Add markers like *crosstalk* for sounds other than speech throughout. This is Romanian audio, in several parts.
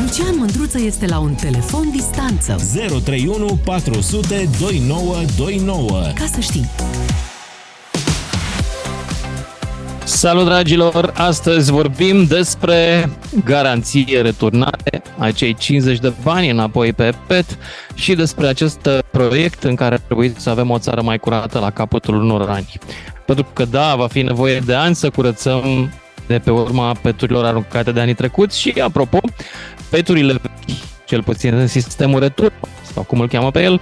Lucian Mândruță este la un telefon distanță. 031 400 2929. Ca să știi. Salut dragilor! Astăzi vorbim despre garanție returnare, acei 50 de bani înapoi pe PET și despre acest proiect în care trebuie să avem o țară mai curată la capătul unor ani. Pentru că da, va fi nevoie de ani să curățăm de pe urma peturilor aruncate de anii trecuți și, apropo, peturile vechi, cel puțin în sistemul retur, sau cum îl cheamă pe el,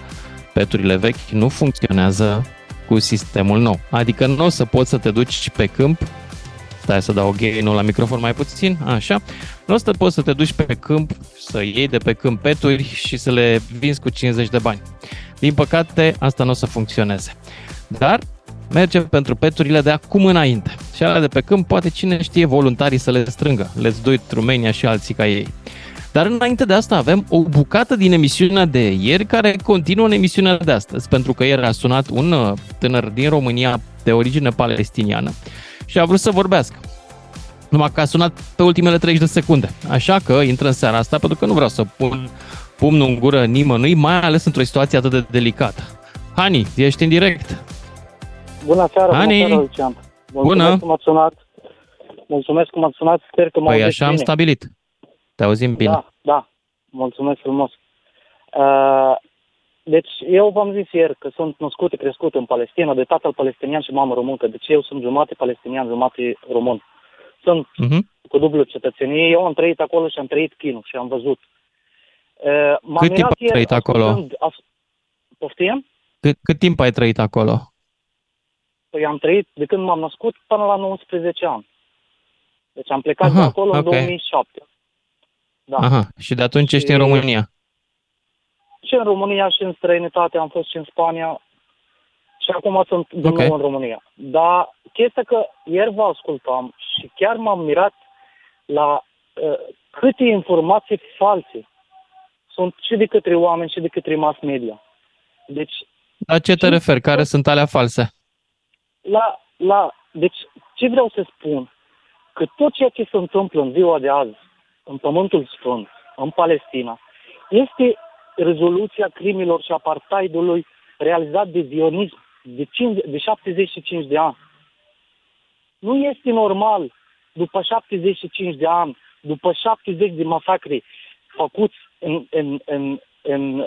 peturile vechi nu funcționează cu sistemul nou. Adică nu o să poți să te duci pe câmp Stai să dau gain la microfon mai puțin, așa. Nu o să poți să te duci pe câmp, să iei de pe câmp peturi și să le vinzi cu 50 de bani. Din păcate, asta nu o să funcționeze. Dar merge pentru peturile de acum înainte. Și alea de pe câmp, poate cine știe voluntarii să le strângă. Let's do it Romania și alții ca ei. Dar înainte de asta avem o bucată din emisiunea de ieri care continuă în emisiunea de astăzi, pentru că ieri a sunat un uh, tânăr din România de origine palestiniană și a vrut să vorbească. Numai că a sunat pe ultimele 30 de secunde. Așa că intră în seara asta pentru că nu vreau să pun pumnul în gură nimănui, mai ales într-o situație atât de delicată. Hani, ești în direct. Bună seara, Hani. bună seara, Lucian. Mulțumesc Bună. cum ați sunat. Mulțumesc cum ați sunat, sper că mă Păi auziți așa am bine. stabilit. Te auzim bine. Da, da. Mulțumesc frumos. Uh, deci eu v-am zis ieri că sunt născut, crescut în Palestina, de tatăl palestinian și mamă româncă. Deci eu sunt jumate palestinian, jumate român. Sunt Uh-huh. cu dublu cetățenie. Eu am trăit acolo și am trăit chinul și am văzut. Uh, m-am Cât timp mirat ai ieri trăit acolo? ascultând- As- Poftim? Cât, cât timp ai trăit acolo? Păi am trăit de când m-am născut până la 19 ani. Deci am plecat Aha, de acolo în ok. 2007. Da. Aha, și de atunci ești Și- în România. Și în România și în străinătate, am fost și în Spania și acum sunt din Ok. nou în România. Dar chestia că ieri vă ascultam și chiar m-am mirat la uh, câte informații false sunt și de către oameni și de către mass media. Deci La ce te Și- referi? Care sunt alea false? la, la, deci, ce vreau să spun? Că tot ceea ce se întâmplă în ziua de azi, în Pământul Sfânt, în Palestina, este rezoluția crimilor și apartheidului realizat de zionism de, 5, de 75 de ani. Nu este normal, după 75 de ani, după 70 de masacre făcuți în, în, în, în,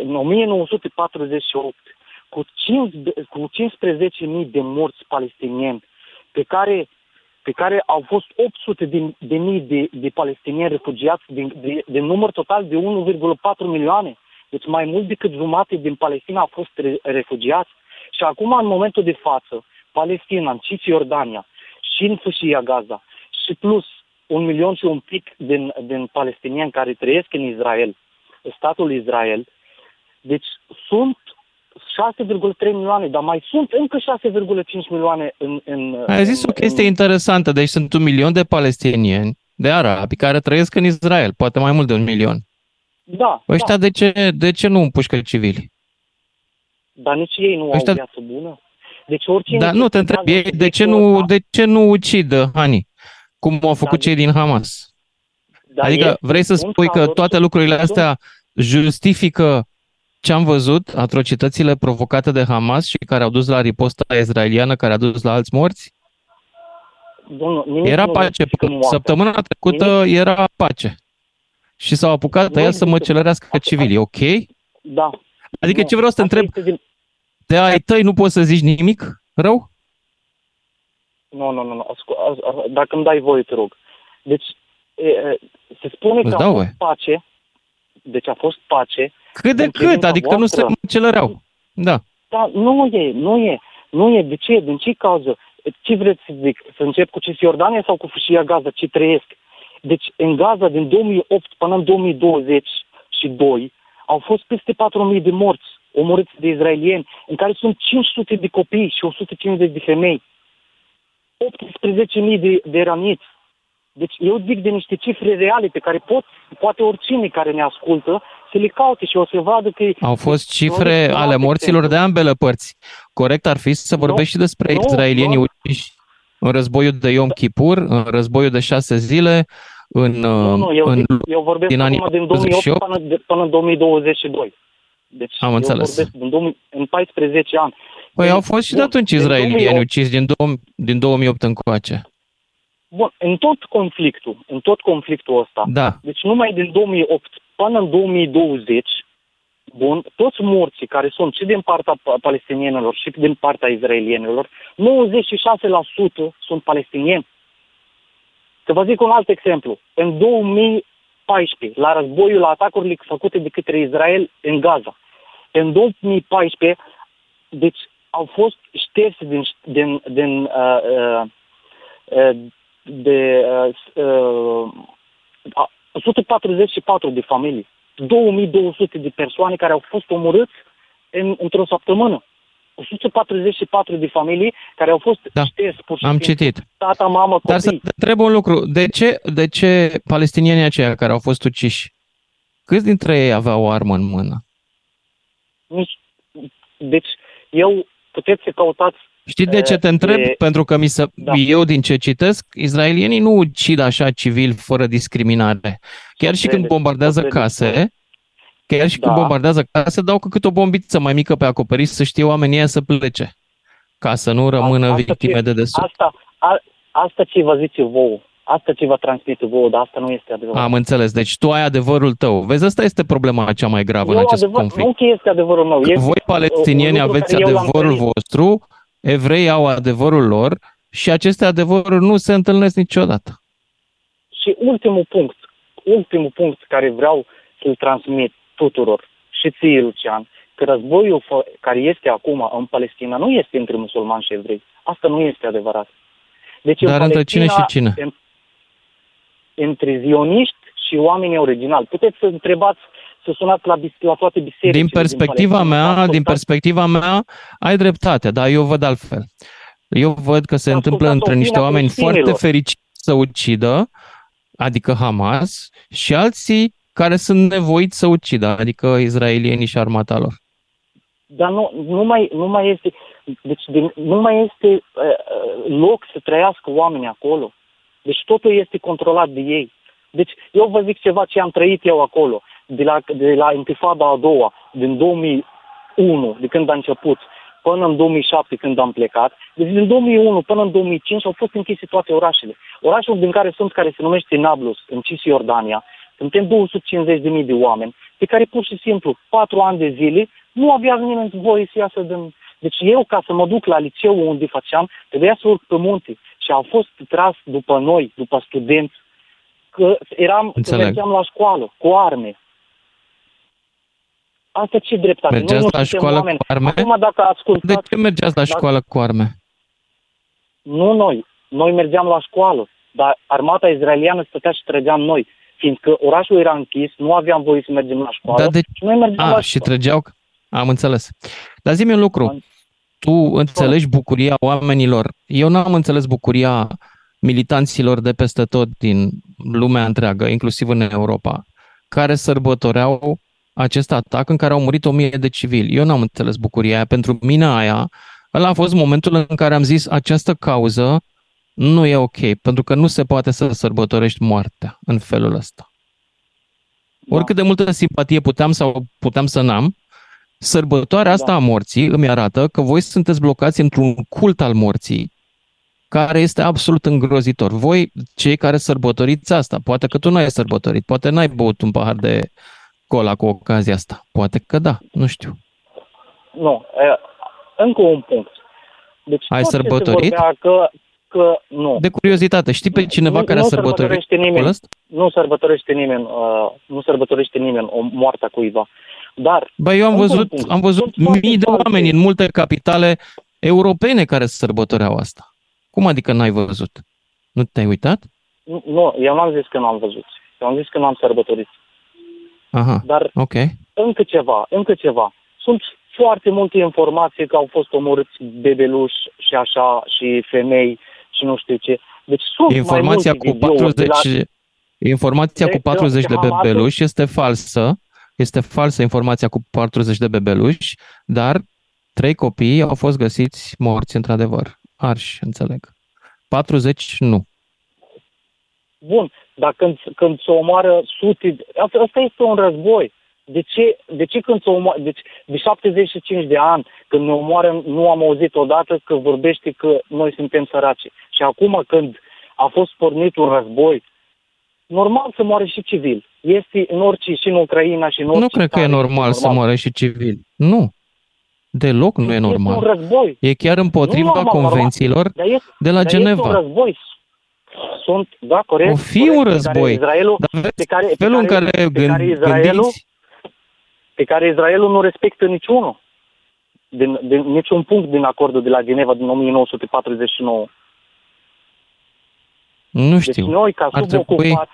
în 1948, cu, 5, cu 15.000 de morți palestinieni, pe care, pe care au fost 800 de, de mii de, de palestinieni refugiați din, de, de număr total de 1,4 milioane. Deci mai mult decât jumate din Palestina au fost re, refugiați. Și acum, în momentul de față, Palestina, în Cisjordania și în Fâșia Gaza și plus un milion și un pic din, din palestinieni care trăiesc în Israel, statul Israel, deci sunt 6,3 milioane, dar mai sunt încă 6,5 milioane în... în Ai zis în, o chestie în, interesantă. Deci sunt un milion de palestinieni, de arabi, care trăiesc în Israel, poate mai mult de un milion. Da, Ăștia da, de ce, de ce nu împușcă civili? dar nici ei nu ăștia- au viață bună. Deci oricine... Dar nu te întreb, ei de ce nu, de ce nu ucid, Hani? Cum au făcut Da, cei din Hamas? Dar Adică ei vrei să sunt spui că cazuri- toate lucrurile sunt- astea justifică ce am văzut, atrocitățile provocate de Hamas și care au dus la riposta israeliană, care a dus la alți morți? Domnul, nimic Era nu pace. justifică moartea. Săptămâna trecută era pace. Și s-au apucat Nu ăia să există- măcelărească civilii, ok? Da. Adică Nu, ce vreau să te asta întreb, este din- de ai tăi nu poți să zici nimic rău? Nu, nu, nu, nu. Ascu- as- as- dacă îmi dai voie, te rog. Deci, e, e, se spune Îți că dau a voie. fost pace, deci a fost pace, Cât de Din cât, privința adică nu se voastră. măcelăreau. Da. dar nu e, nu e, nu e. De ce? Din ce cauză? Ce vreți să zic? Să încep cu Cisjordania sau cu Fâșia Gaza? Ce trăiesc? Deci, în Gaza, din 2008 până în 2022, au fost peste 4.000 de morți omorâți de izraelieni, în care sunt 500 de copii și 150 de femei. 18.000 de, de răniți. Deci eu zic de niște cifre reale pe care pot, poate oricine care ne ascultă să le caute și o să vadă că... Au fost Nu, cifre nu, ale nu, morților de exemplu. ambele părți. Corect ar fi să Nu, vorbești și despre nu, israelienii nu. uciși în războiul de Yom Kippur, în războiul de șase zile, în, Nu, nu, eu, în eu vorbesc din anii acum din 2008 48? până, de, până în 2022. Deci Am eu înțeles. vorbesc în, 2000, în 14 ani. Păi În- au fost și de bun, atunci în izraelieni 2008 uciși din, dou- din 2008 încoace. Bun, în tot conflictul, în tot conflictul ăsta, Da. deci numai din 2008 până în 2020, bun, toți morții care sunt și din partea pa- palestinienilor și din partea izraelienilor, 96% sunt palestinieni. Să vă zic un alt exemplu. În 2014, la războiul, la atacurile făcute de către Israel în Gaza, în 2014, deci au fost șterse din, din, din uh, uh, uh, de uh, uh, a- 144 de familii, 2200 de persoane care au fost omorâți în, într-o săptămână. 144 de familii care au fost Da, șterse pur și Am simplu. citit. Tata, mamă, Dar să copii. te întreb un lucru. De ce, de ce palestinienii aceia care au fost uciși, câți dintre ei aveau o armă în mână? Nici- Deci, eu, puteți să căutați Știi de ce te întreb? E- Pentru că mi se, Da. eu din ce citesc, izraelienii nu ucid așa civili fără discriminare. Chiar și când Credeți, bombardează credeți. case, chiar și când Da. bombardează case, dau cu cât o bombiță mai mică pe acoperiș să știe oamenii ăia să plece. Ca să nu rămână Asta victime ce- de desubt. Asta, a, asta ce vă zice vouă, asta ce vă transmite vouă, dar asta nu este adevărat. Am înțeles. Deci tu ai adevărul tău. Vezi, asta este problema cea mai gravă în Eu acest adevăr, conflict. Nu că este adevărul meu. Că Este voi palestinieni un lucru aveți care eu l-am adevărul trăit. vostru, evrei au adevărul lor și aceste adevăruri nu se întâlnesc niciodată. Și ultimul punct, ultimul punct care vreau să-l transmit tuturor și ție, Lucian, că războiul fă- care este acum în Palestina nu este între musulmani și evrei. Asta nu este adevărat. Deci în Dar între cine și Palestina, cine? în- între zioniști și oamenii originali. Puteți să întrebați, să sunați la, bis- la toate bisericile Din perspectiva Palestina, să mea, din ascultați- perspectiva mea, ai dreptate, dar eu văd altfel. Eu văd că se Ascultați întâmplă între opinia niște oameni creștinilor. foarte fericiți să ucidă, adică Hamas, și alții care sunt nevoiți să ucidă, adică izraelienii și armata lor. Dar nu, nu, mai, nu mai este, deci de, nu mai este uh, uh, loc să trăiască oamenii acolo. Deci totul este controlat de ei. Deci eu vă zic ceva ce am trăit eu acolo, de la, de la intifada a doua, din 2001, de când a început, până în 2007 când am plecat. Deci din 2001 până în 2005 au fost închise toate orașele. Orașul din care sunt, care se numește Nablus, în Cisjordania, suntem 250.000 de oameni, pe care pur și simplu, patru ani de zile, nu avea nimeni voie să iasă din... Deci eu, ca să mă duc la liceu unde făceam, trebuia să urc pe munte și au fost tras după noi, după studenți, că eram, că Înțeleg. mergeam la școală cu arme. Asta ce dreptate? Mergeați Noi nu la suntem școală oameni. cu arme? Acum dacă De ascultați, ce mergeați la Dacă- școală cu arme? nu noi, noi mergeam la școală, dar armata izraeliană stătea și trăgeam noi, fiindcă orașul era închis, nu aveam voie să mergem la școală Dar de- și noi mergeam la A, și școală. trăgeau... Am înțeles. Dar zi-mi un lucru. Am- Tu înțelegi bucuria oamenilor. Eu n-am înțeles bucuria militanților de peste tot din lumea întreagă, inclusiv în Europa, care sărbătoreau acest atac în care au murit o mie de civili. Eu n-am înțeles bucuria aia. Pentru mine aia, ăla a fost momentul în care am zis această cauză nu e ok, pentru că nu se poate să sărbătorești moartea în felul ăsta. Da. Oricât de multă simpatie puteam sau puteam să n-am, sărbătoarea asta Da. a morții îmi arată că voi sunteți blocați într-un cult al morții care este absolut îngrozitor. Voi, cei care sărbătoriți asta, poate că tu nu ai sărbătorit, poate n-ai băut un pahar de cola cu ocazia asta. Poate că da, nu știu. Nu, e, încă un punct. Deci Ai tot ce se sărbătorit? vorbea Că, că nu, De curiozitate, știi pe cineva Nu- care a nu sărbătorit sărbătorește nimeni. lucrul ăsta? nu sărbătorește nimeni, uh, nu sărbătorește nimeni o moartea cuiva. Dar Bă, eu am Încă un văzut, punct. am văzut Sunt foarte mii de multe. oameni în multe capitale europene care sărbătoreau asta. Cum adică n-ai văzut? Nu te-ai uitat? nu, nu, eu n-am zis că nu am văzut. Eu am zis că nu am sărbătorit. Aha, Dar ok. încă ceva, încă ceva. Sunt foarte multe informații că au fost omorâți bebeluși și așa, și femei și nu știu ce. Deci sunt Informația mai multe cu videouri de 40, la... informația cu de- de- 40 de de Hamasul- bebeluși este falsă. Este falsă informația cu 40 de bebeluși, dar trei copii au fost găsiți morți într-adevăr. Arși, înțeleg. 40 nu. Bun, Dar când, când se omoară sute... Asta, asta este un război. De ce, de ce când se omoară... Deci, de 75 de ani, când ne omoară, nu am auzit odată că vorbește că noi suntem săraci. Și acum când a fost pornit un război, normal să moare și civil. Este în orice, și în Ucraina, și în orice Nu cred că e normal, normal să moare și civil. Nu. Deloc nu e normal. Este un război. E chiar împotriva Nu, normal, convențiilor Dar este, de la dar este un Geneva. război. Sunt, da, corect. O fi corect, un pe care război, Israelul, Dar vezi, pe care, pe felul în care, care, pe care gând, Israelul, gândiți, pe care Israelul nu respectă niciunul. Din, din, niciun punct din acordul de la Geneva din 1949. nu Deci știu, noi, ca ar trebui, subocupați,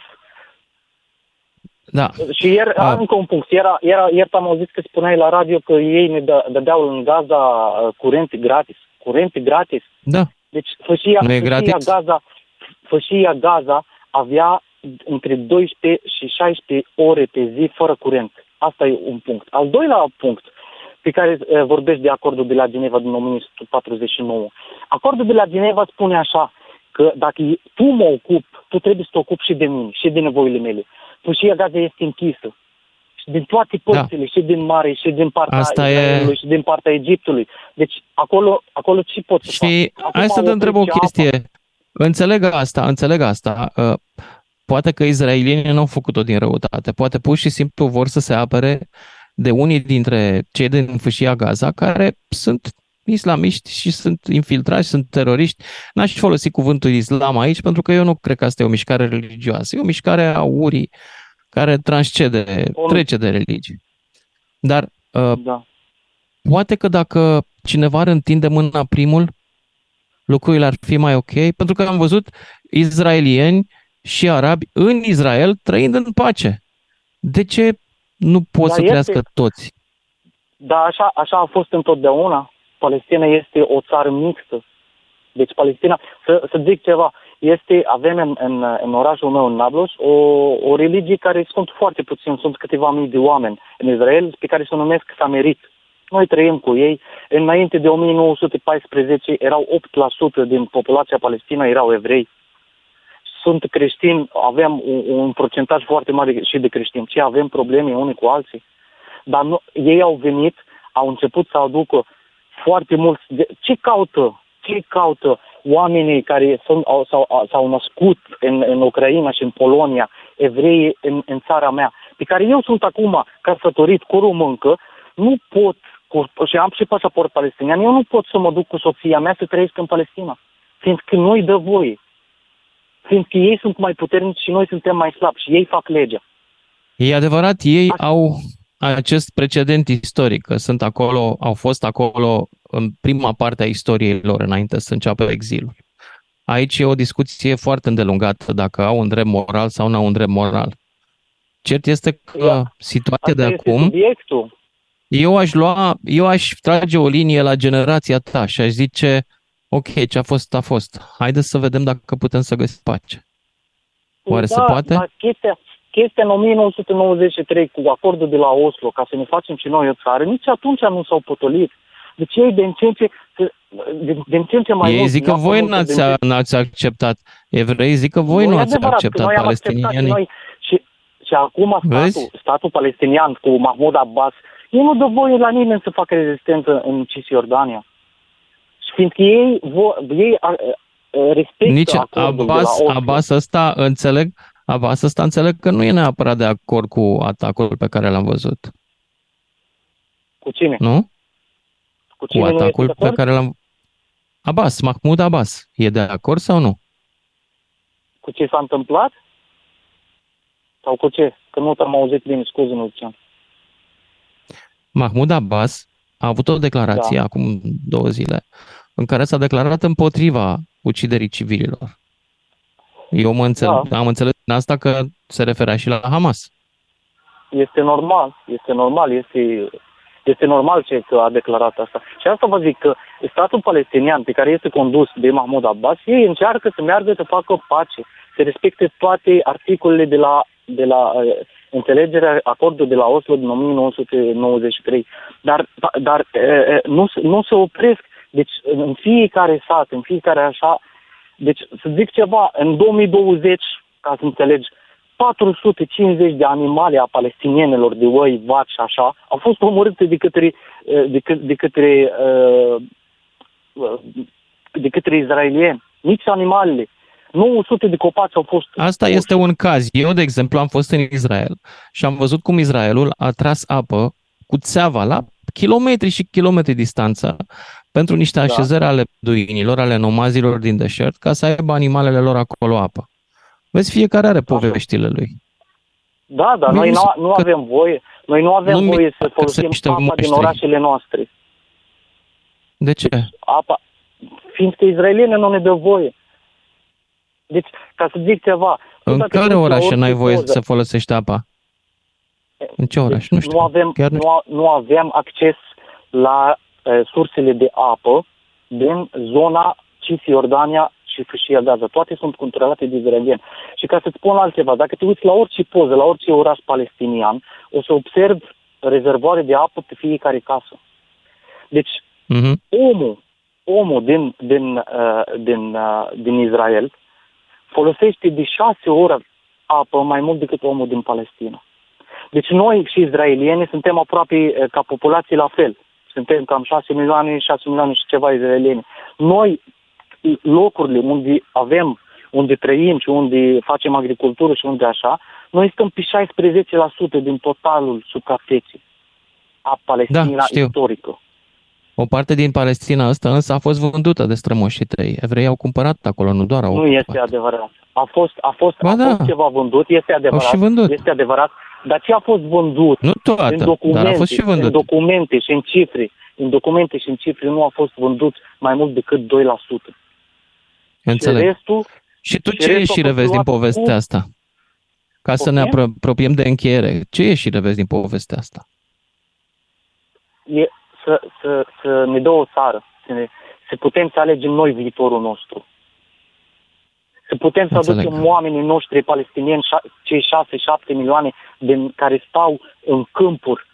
da, și ieri, A. încă un punct, ieri, ieri, ieri am auzit că spuneai la radio că ei ne dă, dădeau în Gaza uh, curente gratis. Curente gratis. da, Deci fășia, Nu e fășia gratis? Gaza, fășia Gaza avea între 12 și 16 ore pe zi fără curent. Asta e un punct. Al doilea punct pe care uh, vorbești de acordul de la Geneva din 1949. Acordul de la Geneva spune așa, că dacă tu mă ocup, tu trebuie să te ocupi și de mine, și de nevoile mele. Fâșia Gaza este închisă. Și din toate părțile, și din mare, și din partea Da. Asta e- Israelului, și din partea Egiptului. Deci acolo, acolo ce pot să fac? Și Acum hai să te întreb o opresc și apa. Chestie. Înțeleg asta, înțeleg asta. Uh, Poate că izraelienii nu au făcut-o din răutate. Poate pur și simplu vor să se apere de unii dintre cei din fâșia Gaza care sunt islamiști și sunt infiltrați, sunt teroriști. N-aș folosi cuvântul islam aici pentru că eu nu cred că asta e o mișcare religioasă. E o mișcare a urii care transcede, Bun. trece de religie. Dar uh, Da. Poate că dacă cineva ar întinde mâna primul, lucrurile ar fi mai ok, pentru că am văzut izraelieni și arabi în Israel trăind în pace. De ce nu pot Dar să este- trăiască toți? Da, așa, așa a fost întotdeauna. Palestina este o țară mixtă. Deci Palestina, să, să zic ceva, este, avem în, în, în orașul meu, în Nablus, o, o religie care sunt foarte puțini, sunt câteva mii de oameni în Israel, pe care se numesc Samerit. Noi trăim cu ei. Înainte de 1914 erau 8% din populația Palestina erau evrei. Sunt creștini, avem un, un procentaj foarte mare și de creștini. Ce avem probleme unii cu alții? Dar nu, ei au venit, au început să aducă foarte mulți. De, ce caută? Ce caută oamenii care sunt, au, s-au, s-au născut în, în Ucraina și în Polonia, evrei în, în țara mea, pe care eu sunt acum căsătorit cu româncă, nu pot, cu, și am și pașaport palestinian, eu nu pot să mă duc cu soția mea să trăiesc în Palestina, fiindcă nu-i dă voie. Fiindcă ei sunt mai puternici și noi suntem mai slabi și ei fac legea. E adevărat, ei Asta- au acest precedent istoric, că sunt acolo, au fost acolo în prima parte a istoriei lor înainte să înceapă exilul. Aici e o discuție foarte îndelungată dacă au un drept moral sau nu au un drept moral. Cert este că Ia, situația Asta de este acum subiectul. Eu aș lua, eu aș trage o linie la generația ta și aș zice, ok, ce a fost, a fost. Haideți să vedem dacă putem să găsim pace. Oare se poate? Dar chestia, chestia în 1993 cu acordul de la Oslo, ca să ne facem și noi o țară, nici atunci nu s-au potolit. Deci ei din ce în ce, din, din ce, în ce mai Ei mult... zic că lasă voi multe n-ați, din ce- n-ați acceptat. Evreii zic că voi nu e ați adevărat, că acceptat noi am acceptat și palestinienii. noi, și, și acum statul, Vezi? statul palestinian cu Mahmoud Abbas, ei nu dă voie la nimeni să facă rezistență în Cisjordania. Și fiindcă ei, vo, ei a, a, respectă Nici acordul de la Abbas, Oslo. Abbas ăsta înțeleg, Abbas ăsta înțeleg că nu e neapărat de acord cu atacul pe care l-am văzut, Cu cine? nu? Cu Cu cine nu este atacul de pe acord? care l-am... Abbas, Mahmoud Abbas, e de acord sau nu? Cu ce s-a întâmplat? Sau cu ce? Că nu te-am auzit bine, scuze-mă, Lucian. Mahmoud Abbas a avut o declarație Da. acum două zile în care s-a declarat împotriva uciderii civililor. Eu mă înțeleg, Da. am înțeles din asta că se referea și la Hamas. Este normal, este normal, este, este normal ce că a declarat asta. Și asta vă zic că statul palestinian pe care este condus de Mahmoud Abbas, ei încearcă să meargă să facă pace, să respecte toate articolele de la, de la uh, înțelegerea acordului de la Oslo din 1993. Dar, dar uh, uh, nu, se- nu se opresc. Deci în fiecare sat, în fiecare așa, deci să zic ceva, în 2020 ca să înțelegi, 450 de animale a palestinienilor, de oi, vaci și așa, au fost omorâte de către, de, către, de către, de către izraelieni. Nici animalele. 900 de copaci au fost... Asta puși. este un caz. Eu, de exemplu, am fost în Israel și am văzut cum Israelul a tras apă cu țeava la kilometri și kilometri distanță pentru niște așezări da. ale beduinilor, ale nomazilor din deșert, ca să aibă animalele lor acolo apă. Vezi, fiecare are poveștile lui. Da, dar noi nu, nu avem voie, noi nu avem nu voie să folosim apa muștri. din orașele noastre. De ce? Deci, apa, fiindcă izraeliene nu ne dă voie. Deci, ca să zic ceva... În care orașe n-ai voie poză, să folosești apa? În ce oraș? Deci, nu știu. Nu avem, Chiar nu, știu. nu, nu avem acces la uh, sursele de apă din zona Cisjordania și Fâșia Gaza. Toate sunt controlate de izraelieni. Și ca să-ți spun altceva, dacă te uiți la orice poză, la orice oraș palestinian, o să observi rezervoare de apă pe fiecare casă. Deci, uh-huh. omul, omul din, din, uh, din, uh, din Israel folosește de șase ore apă mai mult decât omul din Palestina. Deci noi și izraelieni suntem aproape uh, ca populație la fel. Suntem cam 6 milioane, 6 milioane și ceva izraelieni. Noi locurile unde avem, unde trăim și unde facem agricultură și unde așa, noi stăm pe 16% din totalul suprafeței a Palestina da, știu. istorică. O parte din Palestina asta însă a fost vândută de strămoșii tăi. Evrei au cumpărat acolo, nu doar au Nu ocupat. este adevărat. A fost, a fost, a da. fost ceva vândut, este adevărat. Au și vândut. Este adevărat. Dar ce a fost vândut? Nu toată, în documente, dar a fost și vândut. În documente și în cifre, în documente și în cifre nu a fost vândut mai mult decât 2%. Înțeleg. Și, restul, și tu ce ieși și revezi din povestea cu... asta? Ca să ne apropiem de încheiere, ce ieși și revezi din povestea asta? E să, să, să ne dă o țară, să, ne, să putem să alegem noi viitorul nostru. Să putem să Înțeleg. aducem oamenii noștri palestinieni, cei 6-7 milioane din care stau în câmpuri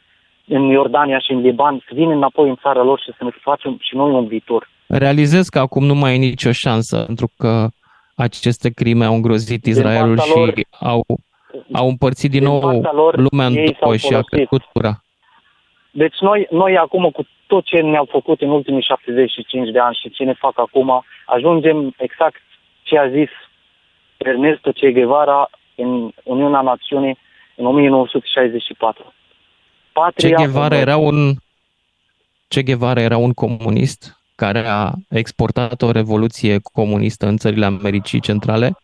în Iordania și în Liban, să vină înapoi în țara lor și să ne facem și noi un viitor. Realizez că acum nu mai e nicio șansă, pentru că aceste crime au îngrozit Israelul și lor, au, au împărțit din, din nou lor, lumea în două și a crescut ura. Deci noi, noi acum cu tot ce ne-au făcut în ultimii 75 de ani și ce ne fac acum, ajungem exact ce a zis Ernesto Che Guevara în Uniunea Națiunii în 1964. Patria che Guevara era un Che Guevara era un comunist care a exportat o revoluție comunistă în țările Americii Centrale.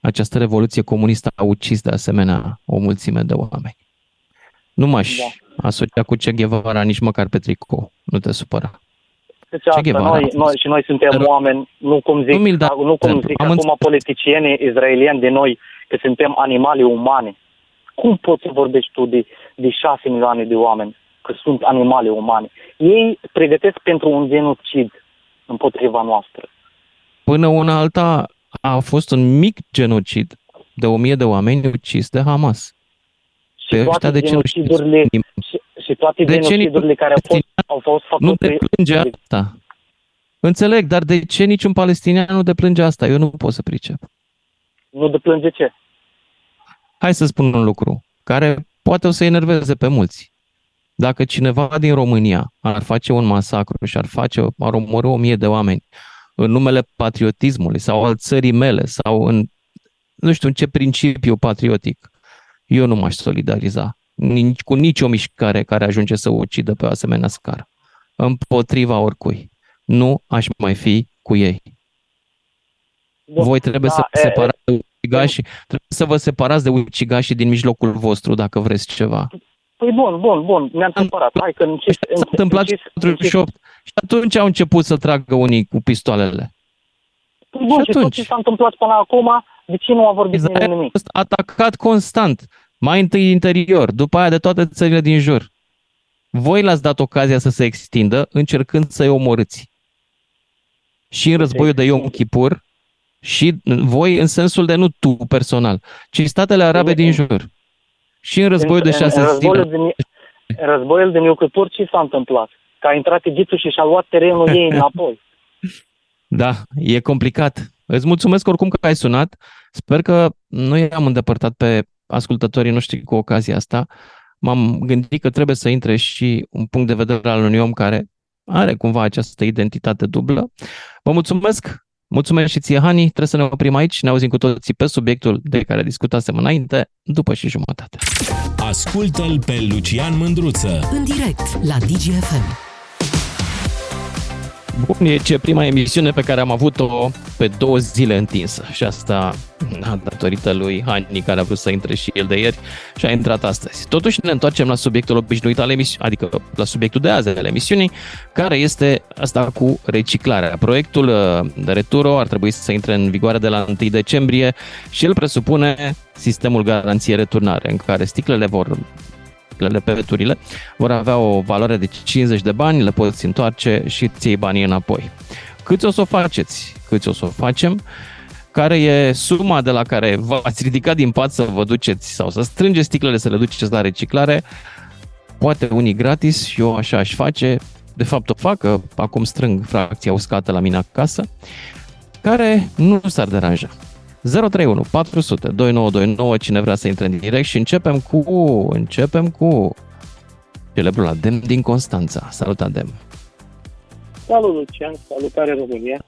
Această revoluție comunistă a ucis de asemenea o mulțime de oameni. Nu m-aș da. Asocia cu Che Guevara nici măcar pe tricou. Nu te supăra. Deci asta, noi, noi, și noi suntem Dar, oameni, nu cum zic, nu, da, nu cum zic acum înțeles. politicienii izraelieni de noi, că suntem animale umane. Cum poți să vorbești tu de, de 6 milioane de oameni? că sunt animale umane. Ei pregătesc pentru un genocid împotriva noastră. Până una alta a fost un mic genocid de o mie de oameni ucis de Hamas. Și Pe toate de genocidurile, și, și toate de genocidurile care au fost, au fost făcute... Nu deplânge asta. Înțeleg, dar de ce niciun palestinian nu deplânge asta? Eu nu pot să pricep. Nu deplânge ce? Hai să spun un lucru care poate o să enerveze pe mulți. Dacă cineva din România ar face un masacru și ar face, ar omorâ o mie de oameni în numele patriotismului sau al țării mele sau în, nu știu, în ce principiu patriotic, eu nu m-aș solidariza nici, cu nicio mișcare care ajunge să ucidă pe o asemenea scară. Împotriva oricui. Nu aș mai fi cu ei. Voi trebuie da, să vă separați de ucigași, trebuie să vă separați de ucigașii din mijlocul vostru dacă vreți ceva. Păi bun, bun, bun, mi-am supărat. Hai că începi... S-a întâmplat în 48 și atunci au început să tragă unii cu pistoalele. Păi bun, și, atunci, și tot ce s-a întâmplat până acum, de ce nu a vorbit Israel nimeni nimic? a atacat constant. Mai întâi interior, după aia de toate țările din jur. Voi l-ați dat ocazia să se extindă, încercând să-i omorâți. Și în războiul de Yom Kippur, și voi în sensul de nu tu personal, ci statele arabe din jur. Și în războiul în, de șase în, războiul zile. Din, în războiul din Iucăpur ce s-a întâmplat? Că a intrat Egiptul și și-a luat terenul ei înapoi. *laughs* Da, e complicat. Îți mulțumesc oricum că ai sunat. Sper că nu i-am îndepărtat pe ascultătorii noștri cu ocazia asta. M-am gândit că trebuie să intre și un punct de vedere al unui om care are cumva această identitate dublă. Vă mulțumesc! Mulțumesc și ție, Hani. Trebuie să ne oprim aici și ne auzim cu toții pe subiectul de care discutasem înainte, după și jumătate. Ascultă-l pe Lucian Mândruță. În direct la DGFM. Bun, e ce prima emisiune pe care am avut-o pe două zile întinsă și asta da, datorită lui Hani care a vrut să intre și el de ieri și a intrat astăzi. Totuși ne întoarcem la subiectul obișnuit al emisiunii, adică la subiectul de azi al emisiunii, care este asta cu reciclarea. Proiectul uh, de Returo ar trebui să intre în vigoare de la 1 decembrie și el presupune sistemul garanție returnare, în care sticlele vor sticlele, peturile, vor avea o valoare de 50 de bani, le poți întoarce și ți iei banii înapoi. Câți o să o faceți? Câți o să o facem? Care e suma de la care v-ați ridicat din pat să vă duceți sau să strângeți sticlele să le duceți la reciclare? Poate unii gratis și eu așa aș face. De fapt o fac, că acum strâng fracția uscată la mine acasă, care nu s-ar deranja. 031 400 2929, cine vrea să intre în direct și începem cu, începem cu celebrul Adem din Constanța. Salut, Adem! Salut, Lucian! Salutare, România!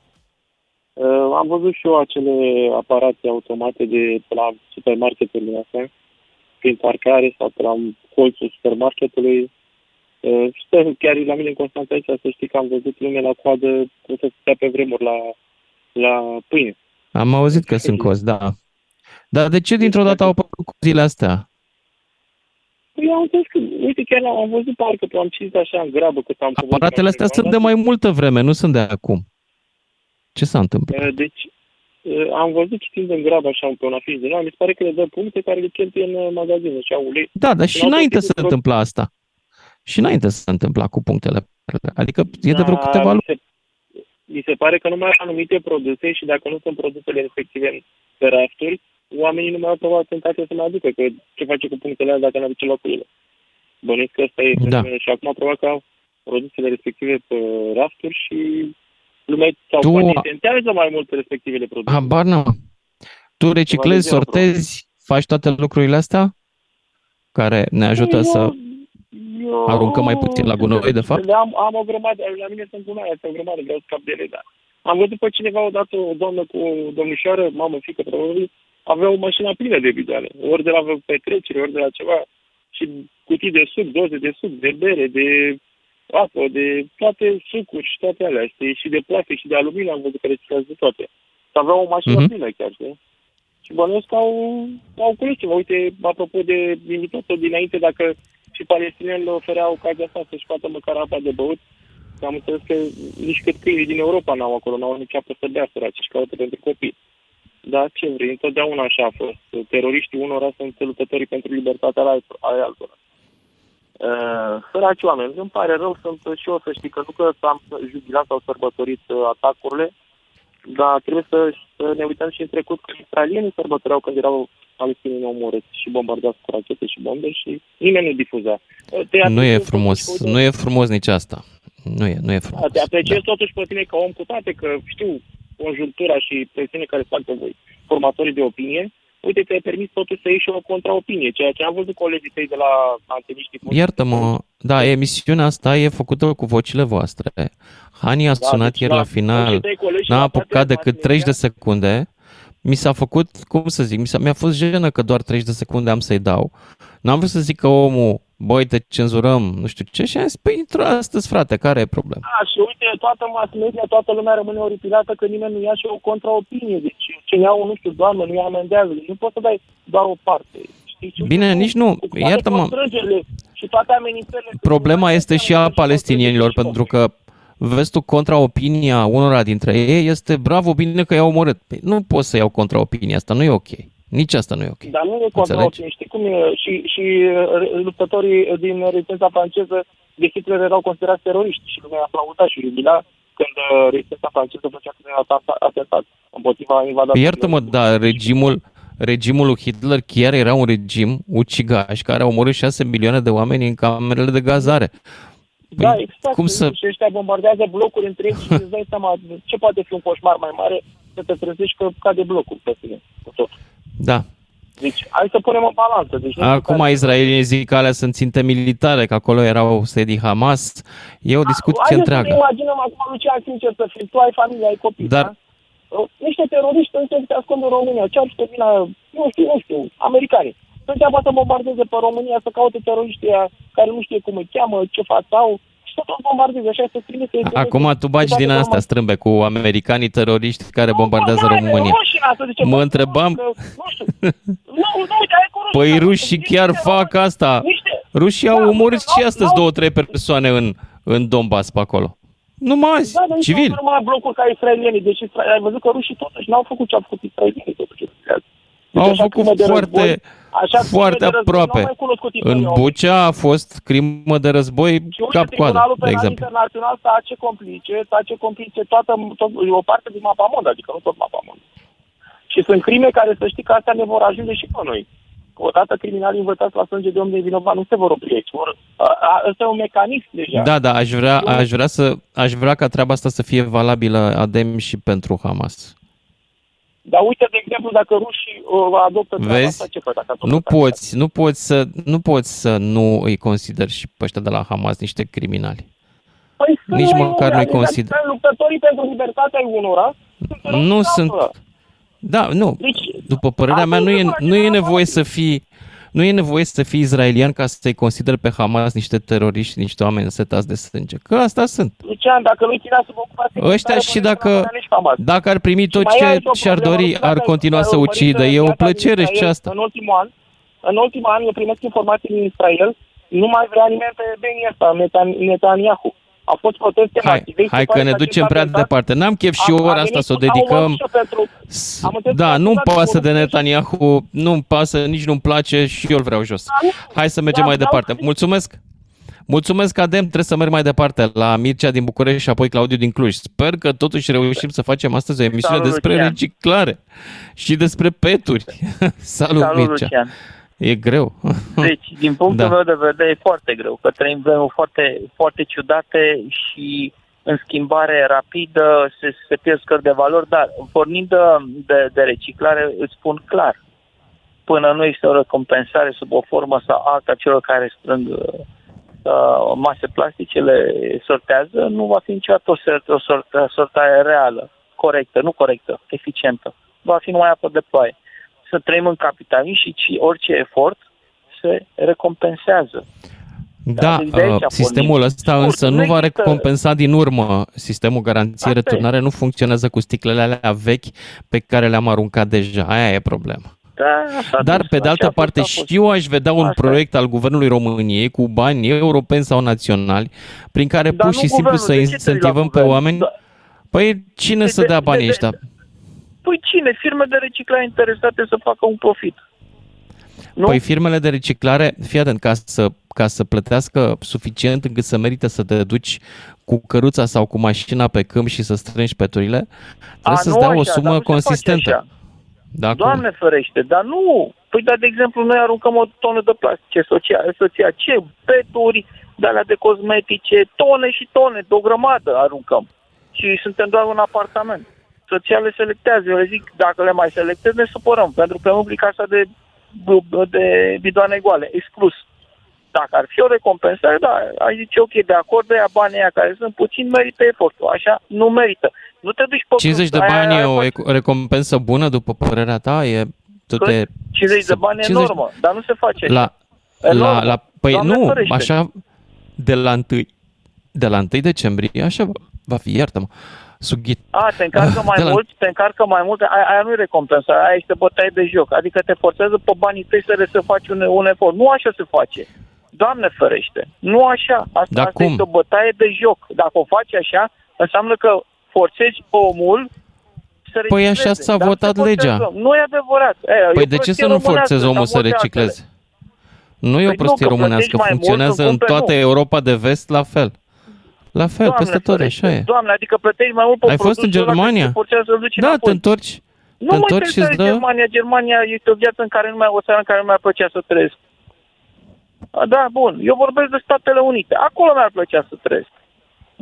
Uh, am văzut și eu acele aparate automate de la supermarketurile astea, prin parcare sau pe la colțul supermarketului. Uh, stă chiar la mine în Constanța aici, să știi că am văzut lume la coadă cum să stea pe vremuri la, la pâine. Am auzit că sunt cozi, da. Dar de ce dintr-o dată au apărut cozile astea? Păi am înțeles că, uite, chiar am văzut parcă am citit așa în grabă cât am Aparatele astea sunt de mai multă vreme, nu sunt de acum. Ce s-a întâmplat? Uh, deci, uh, am văzut citind în grabă așa pe un afiș de mi se pare că le dă puncte care le cheltuie în uh, magazin și au ulei. Da, dar și înainte să se întâmpla asta. Și înainte să se întâmpla cu punctele. Adică e de vreo da, câteva luni mi se pare că numai anumite produse și dacă nu sunt produsele respective pe rafturi, oamenii nu mai au probabil tentația să mai aducă, că ce face cu punctele alea dacă nu aduce la ele. Bănuiesc că ăsta e da. și acum probabil că au produsele respective pe rafturi și lumea sau tu... poate intentează mai mult pe respectivele produse. Habar nu. Tu reciclezi, sortezi, faci toate lucrurile astea care ne ajută eu, să eu, aruncăm mai puțin la gunoi, de fapt? Am, am o grămadă, la mine sunt gunoi, este o grămadă, vreau să scap de ele, dar am văzut pe cineva odată, o doamnă cu o domnișoară, mamă, fică, probabil, avea o mașină plină de bidoane, ori de la petrecere, ori de la ceva, și cutii de suc, doze de suc, de bere, de apă, de toate sucuri și toate alea, știi? Și de plastic și de aluminiu am văzut că reciclează de toate. Și avea o mașină uh-huh. plină chiar, știi? Și bănuiesc că au, au cules ceva. Uite, apropo de invitatul dinainte, dacă și palestinienii le ofereau ocazia asta să-și facă măcar apa de băut, am înțeles că nici cât câinii din Europa n-au acolo, n-au nici apă să bea săraci și caută pentru copii. Da, ce vrei, întotdeauna așa a fost. Teroriștii unora sunt luptătorii pentru libertatea ale altora. Uh, săraci oameni, îmi pare rău, sunt și eu să știi că nu că am jubilat sau sărbătorit uh, atacurile, dar trebuie să, să ne uităm și în trecut că israelienii sărbătoreau când erau palestinieni omorâți și bombardați cu rachete și bombe și nimeni nu difuza. Te nu e frumos, nu e frumos nici asta. Nu e, nu e frumos. Te apreciez da. totuși pe tine ca om cu toate că știu conjunctura și presiune care fac pe voi, formatorii de opinie, uite, ți-ai permis totuși să ieși și o contraopinie, ceea ce am văzut colegii tăi de la anteniștii. Iartă-mă, da, emisiunea asta e făcută cu vocile voastre. Hani a da, sunat deci, ieri da, la final, n-a apucat decât 30 de secunde, mi s-a făcut, cum să zic, mi, s-a, mi-a fost jenă că doar 30 de secunde am să-i dau. N-am vrut să zic că omul, băi, te cenzurăm, nu știu ce, și am zis, păi intră astăzi, frate, care e problema? Da, și uite, toată mass media, toată lumea rămâne oripilată că nimeni nu ia și o contraopinie. Deci cine iau, nu știu, doamnă, nu ia amendează. Deci nu poți să dai doar o parte. Știi? Bine, nici nu. Iartă-mă. Și toate amenințările. Problema este și a palestinienilor, pentru că vezi tu contraopinia unora dintre ei este bravo, bine că i-au omorât. Păi nu poți să iau contraopinia asta, nu e ok. Nici asta nu e ok. Dar nu e contraopinie, știi cum e? Și, și uh, luptătorii din rezistența franceză de Hitler erau considerați teroriști și lumea aplauda și jubila când uh, rezistența franceză făcea atentat împotriva invadației. Păi iartă-mă, dar regimul, regimul lui Hitler chiar era un regim ucigaș care a omorât 6 milioane de oameni în camerele de gazare. Păi da, exact. Cum să... Și ăștia bombardează blocuri întregi și îți dai seama ce poate fi un coșmar mai mare să te trezești că cade blocul pe tine, cu tot. Da. Deci, hai să punem în balanță. Deci, nu Acum care- israelienii zic că alea sunt ținte militare, că acolo erau sedii Hamas. E o discuție Haideți să ne întreagă. imaginăm acum, Lucian, sincer să fii, tu ai familie, ai copii, Dar- da? Uh, Niște teroriști încep să te ascundă în România. Ce ar să vină, nu știu, nu știu, americani. Să înceapă să bombardeze pe România, să caute teroriștii ăia care nu știe cum îi cheamă, ce față au, și tot bombardeze, așa să trimite... Acum tu bagi din astea strâmbe cu americanii teroriști care bombardează Da, da, România. rușina, să zicem, Mă bă, întrebam- că, Nu știu. Nu, nu, uite, hai cu rușina. Păi rușii Niște chiar români, fac asta. Niște, Rușii au Da, omorât uite, și n-au- astăzi n-au- două, trei persoane în, în Donbass pe acolo. Numai azi, Da, dar nici civil. nu numai blocuri ca israelienii. Deci Isra- ai văzut că rușii totuși n-au făcut ce au făcut israelienii totuși. Deci Au așa făcut crimă de foarte, război, așa crimă foarte de război aproape. n-au mai cunoscut În italienii. Bucea a fost crimă de război Și uite, cap-coadă, Tribunalul de Penal exemplu. Internațional face complice, face complice toată, tot, o parte din mapamond, adică nu tot mapamond. Și sunt crime care să știi că astea ne vor ajunge și pe noi. Că odată criminalii învățați la sânge de om de vinovat nu se vor opri aici. Vor, a, a, ăsta e un mecanism deja. Da, da, aș vrea, aș vrea să aș vrea ca treaba asta să fie valabilă adem și pentru Hamas. Dar uite, de exemplu, dacă rușii uh, adoptă treaba Vezi? asta, ce fac dacă adoptă Nu treaba poți, nu poți să nu poți să nu îi consideri și pe ăștia de la Hamas niște criminali. Păi sunt Nici mai măcar unii, nu-i adică consider. sunt Luptătorii pentru libertatea ai unora sunt teroriști Nu în sunt altora. Da, nu. Deci, După părerea mea, nu e, nu e nevoie să fii nu e nevoie să fii israelian ca să-i consideri pe Hamas niște teroriști, niște oameni setați de sânge. Că asta sunt. Lucian, dacă nu-i ținea sub ocupație... Ăștia și militară, dacă, până la nici Hamas. dacă ar primi tot Și mai ai ce și o și-ar problemă, dori, Lucian, ar dacă continua ai să urmărit ucidă. E o viața din plăcere și Israel asta. În ultimul an, în ultimul an, eu primesc informații din Israel, nu mai vrea nimeni pe Beni ăsta, Netan- Netanyahu. Au fost proteste Hai, massive. hai că ne ducem prea departe. N-am chef și A- a ora venit asta să o cu- au dedicăm. omorât și pentru- S- Am înțeles Da, că nu-mi dați pasă de unul- Netanyahu, nu-mi pasă, nici nu-mi place și eu îl vreau jos. Da, nu. Hai să mergem Da, mai vreau departe. să- Mulțumesc! Mulțumesc, Adem, trebuie să merg mai departe la Mircea din București și apoi Claudiu din Cluj. Sper că totuși reușim să facem astăzi o emisiune Salut, despre Lucian. reciclare și despre peturi. *laughs* Salut, Salut, Mircea! Lucian. E greu. Deci, din punctul Da. meu de vedere, e foarte greu, că trăim vremuri foarte, foarte ciudate și în schimbare rapidă se, se pierd scări de valori, dar pornind de, de, de reciclare, îți spun clar, până nu este o recompensare sub o formă sau alta celor care strâng uh, mase plastice, le sortează, nu va fi niciodată o, sort- o sort- sortare reală, corectă, nu corectă, eficientă. Va fi numai apă de ploaie. Să trăim în capitalism și ci orice efort se recompensează. Da, deci de aici uh, a sistemul pornit. ăsta Scurt, însă nu nu va există- recompensa din urmă. Sistemul garanție Asta e. returnare nu funcționează cu sticlele alea vechi pe care le-am aruncat deja. Aia e problema. Da, s-a Dar, dus, pe de așa altă a fost, parte, a fost. știu aș vedea un Asta e. proiect al Guvernului României cu bani europeni sau naționali, prin care Dar pur nu și simplu guvernul, să de ce te uiți la incentivăm pe guvern? oameni. Da. Păi cine De- să de- dea de- banii de- ăștia? Păi cine? Firme de reciclare interesate să facă un profit. Nu? Păi firmele de reciclare, fii atent, ca să, ca să plătească suficient încât să merită să te duci cu căruța sau cu mașina pe câmp și să strângi peturile, trebuie A, să-ți nu dea o așa, dar sumă nu se face consistentă. așa. Da, cum? Doamne ferește, dar nu. Păi, dar, de exemplu, noi aruncăm o tonă de plastice soția, soția ce? Peturi, de alea de cosmetice, tone și tone, de o grămadă aruncăm. Și suntem doar un apartament. Soția le selectează. Eu le zic, dacă le mai selectez, ne supărăm, pentru că nu casa de, de bidoane goale, exclus. Dacă ar fi o recompensare, da, aș zice, ok, de acord, de aia banii aia care sunt puțin, merită efortul. Așa, nu merită. Nu te duci pe 50 de cruz, aia- bani e aia o face- eco- recompensă bună, după părerea ta? E, tu Că te, 50 de să- bani e 50 normă, dar nu se face așa. La, Enormă. la, la, păi Doamne nu, ferește. așa, de la 1, de la 1 decembrie, așa va, va fi, iartă-mă, sughit. A, te încarcă mai *laughs* De la- mult, te încarcă mai mult, aia, aia nu e recompensă, aia este bătaie de joc. Adică te forțează pe banii tăi să, le- să faci un, un efort. Nu așa se face. Doamne ferește. Nu așa. Asta, Dar asta cum? este o bătaie de joc. Dacă o faci așa, înseamnă că forțezi omul să Păi recicleze. așa s-a Dar votat se forțează. legea. Nu e adevărat. E, e Păi o de ce prostie să nu românească, forțezi omul ca să multe recicleze? Nu e Păi o nu, prostie că românească, plătești mai mult, funcționează îmi în cumperi, toată nu. Europa de vest la fel. La fel, Doamne peste tot, ferește. așa e. Doamne, adică plătești mai mult pe Ai fost în produsul ăla Germania? care te forțează să-l duci Da, înapoi. te întorci, Nu te mă întorci și îți interesează dă... Germania. Germania este o viață în care nu mai, o țară în care nu mi-ar plăcea să trăiesc. A, Da, bun. Eu vorbesc de Statele Unite. Acolo mi-ar plăcea să trăiesc.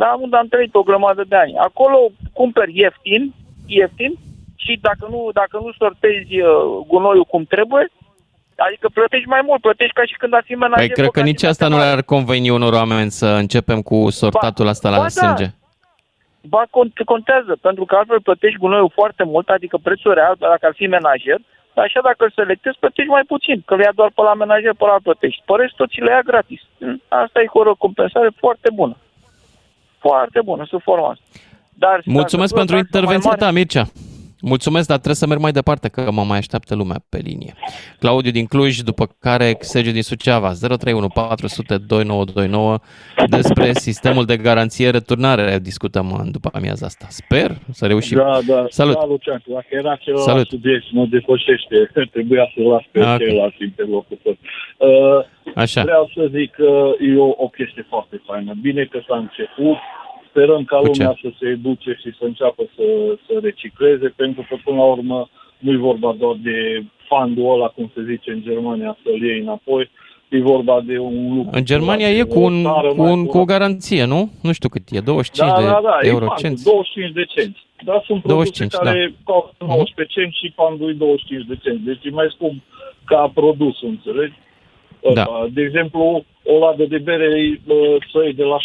Da, unde am trăit o grămadă de ani. Acolo cumperi ieftin, ieftin, și dacă nu, dacă nu sortezi uh, gunoiul cum trebuie, adică plătești mai mult, plătești ca și când ar fi menajer. Păi cred că nici asta nu ar conveni unor oameni să începem cu sortatul asta la ba da. sânge. Ba, cont- contează, pentru că altfel plătești gunoiul foarte mult, adică prețul real, dacă ar fi menajer, dar așa dacă îl selectezi, plătești mai puțin, că le ia doar pe la menajer, pe la plătești. Pe rest, tot ți le ia gratis. Asta e cu o compensare foarte bună. Foarte bună, sub forma asta. Dar, Mulțumesc dacă pentru tu o taxă mai intervenția mare- ta, Mircea. Mulțumesc, dar trebuie să merg mai departe, că mă mai așteaptă lumea pe linie. Claudiu din Cluj, după care Sergiu din Suceava, 031 400 2929, despre sistemul de garanție returnare discutăm în după amiaza asta. Sper să reușim. Da, da. Salut. Da, Lucian, dacă era celălalt Salut. subiect, mă depășește. *laughs* Trebuia să las pe Ah, ok. ceilalți interlocutori. Uh, Așa. Vreau să zic că e o, o chestie foarte faină. Bine că s-a început. Sperăm ca Cu ce? lumea să se educe și să înceapă să, să recicleze, pentru că până la urmă nu e vorba doar de fundul ăla, cum se zice în Germania, să-l iei înapoi. E vorba de un lucru. În Germania e cu, un, cu, un, cu o garanție, nu? Nu știu cât e, 25 da, de da, da, euro e fundul, cenți. 25 de cenți. Dar sunt produse 25, care costă 19 cenți și fundul e 25 de cenți. Deci e mai scump ca produs, înțelegi? Da. Uh, De exemplu, o ladă de bere uh, să iei de la 7-8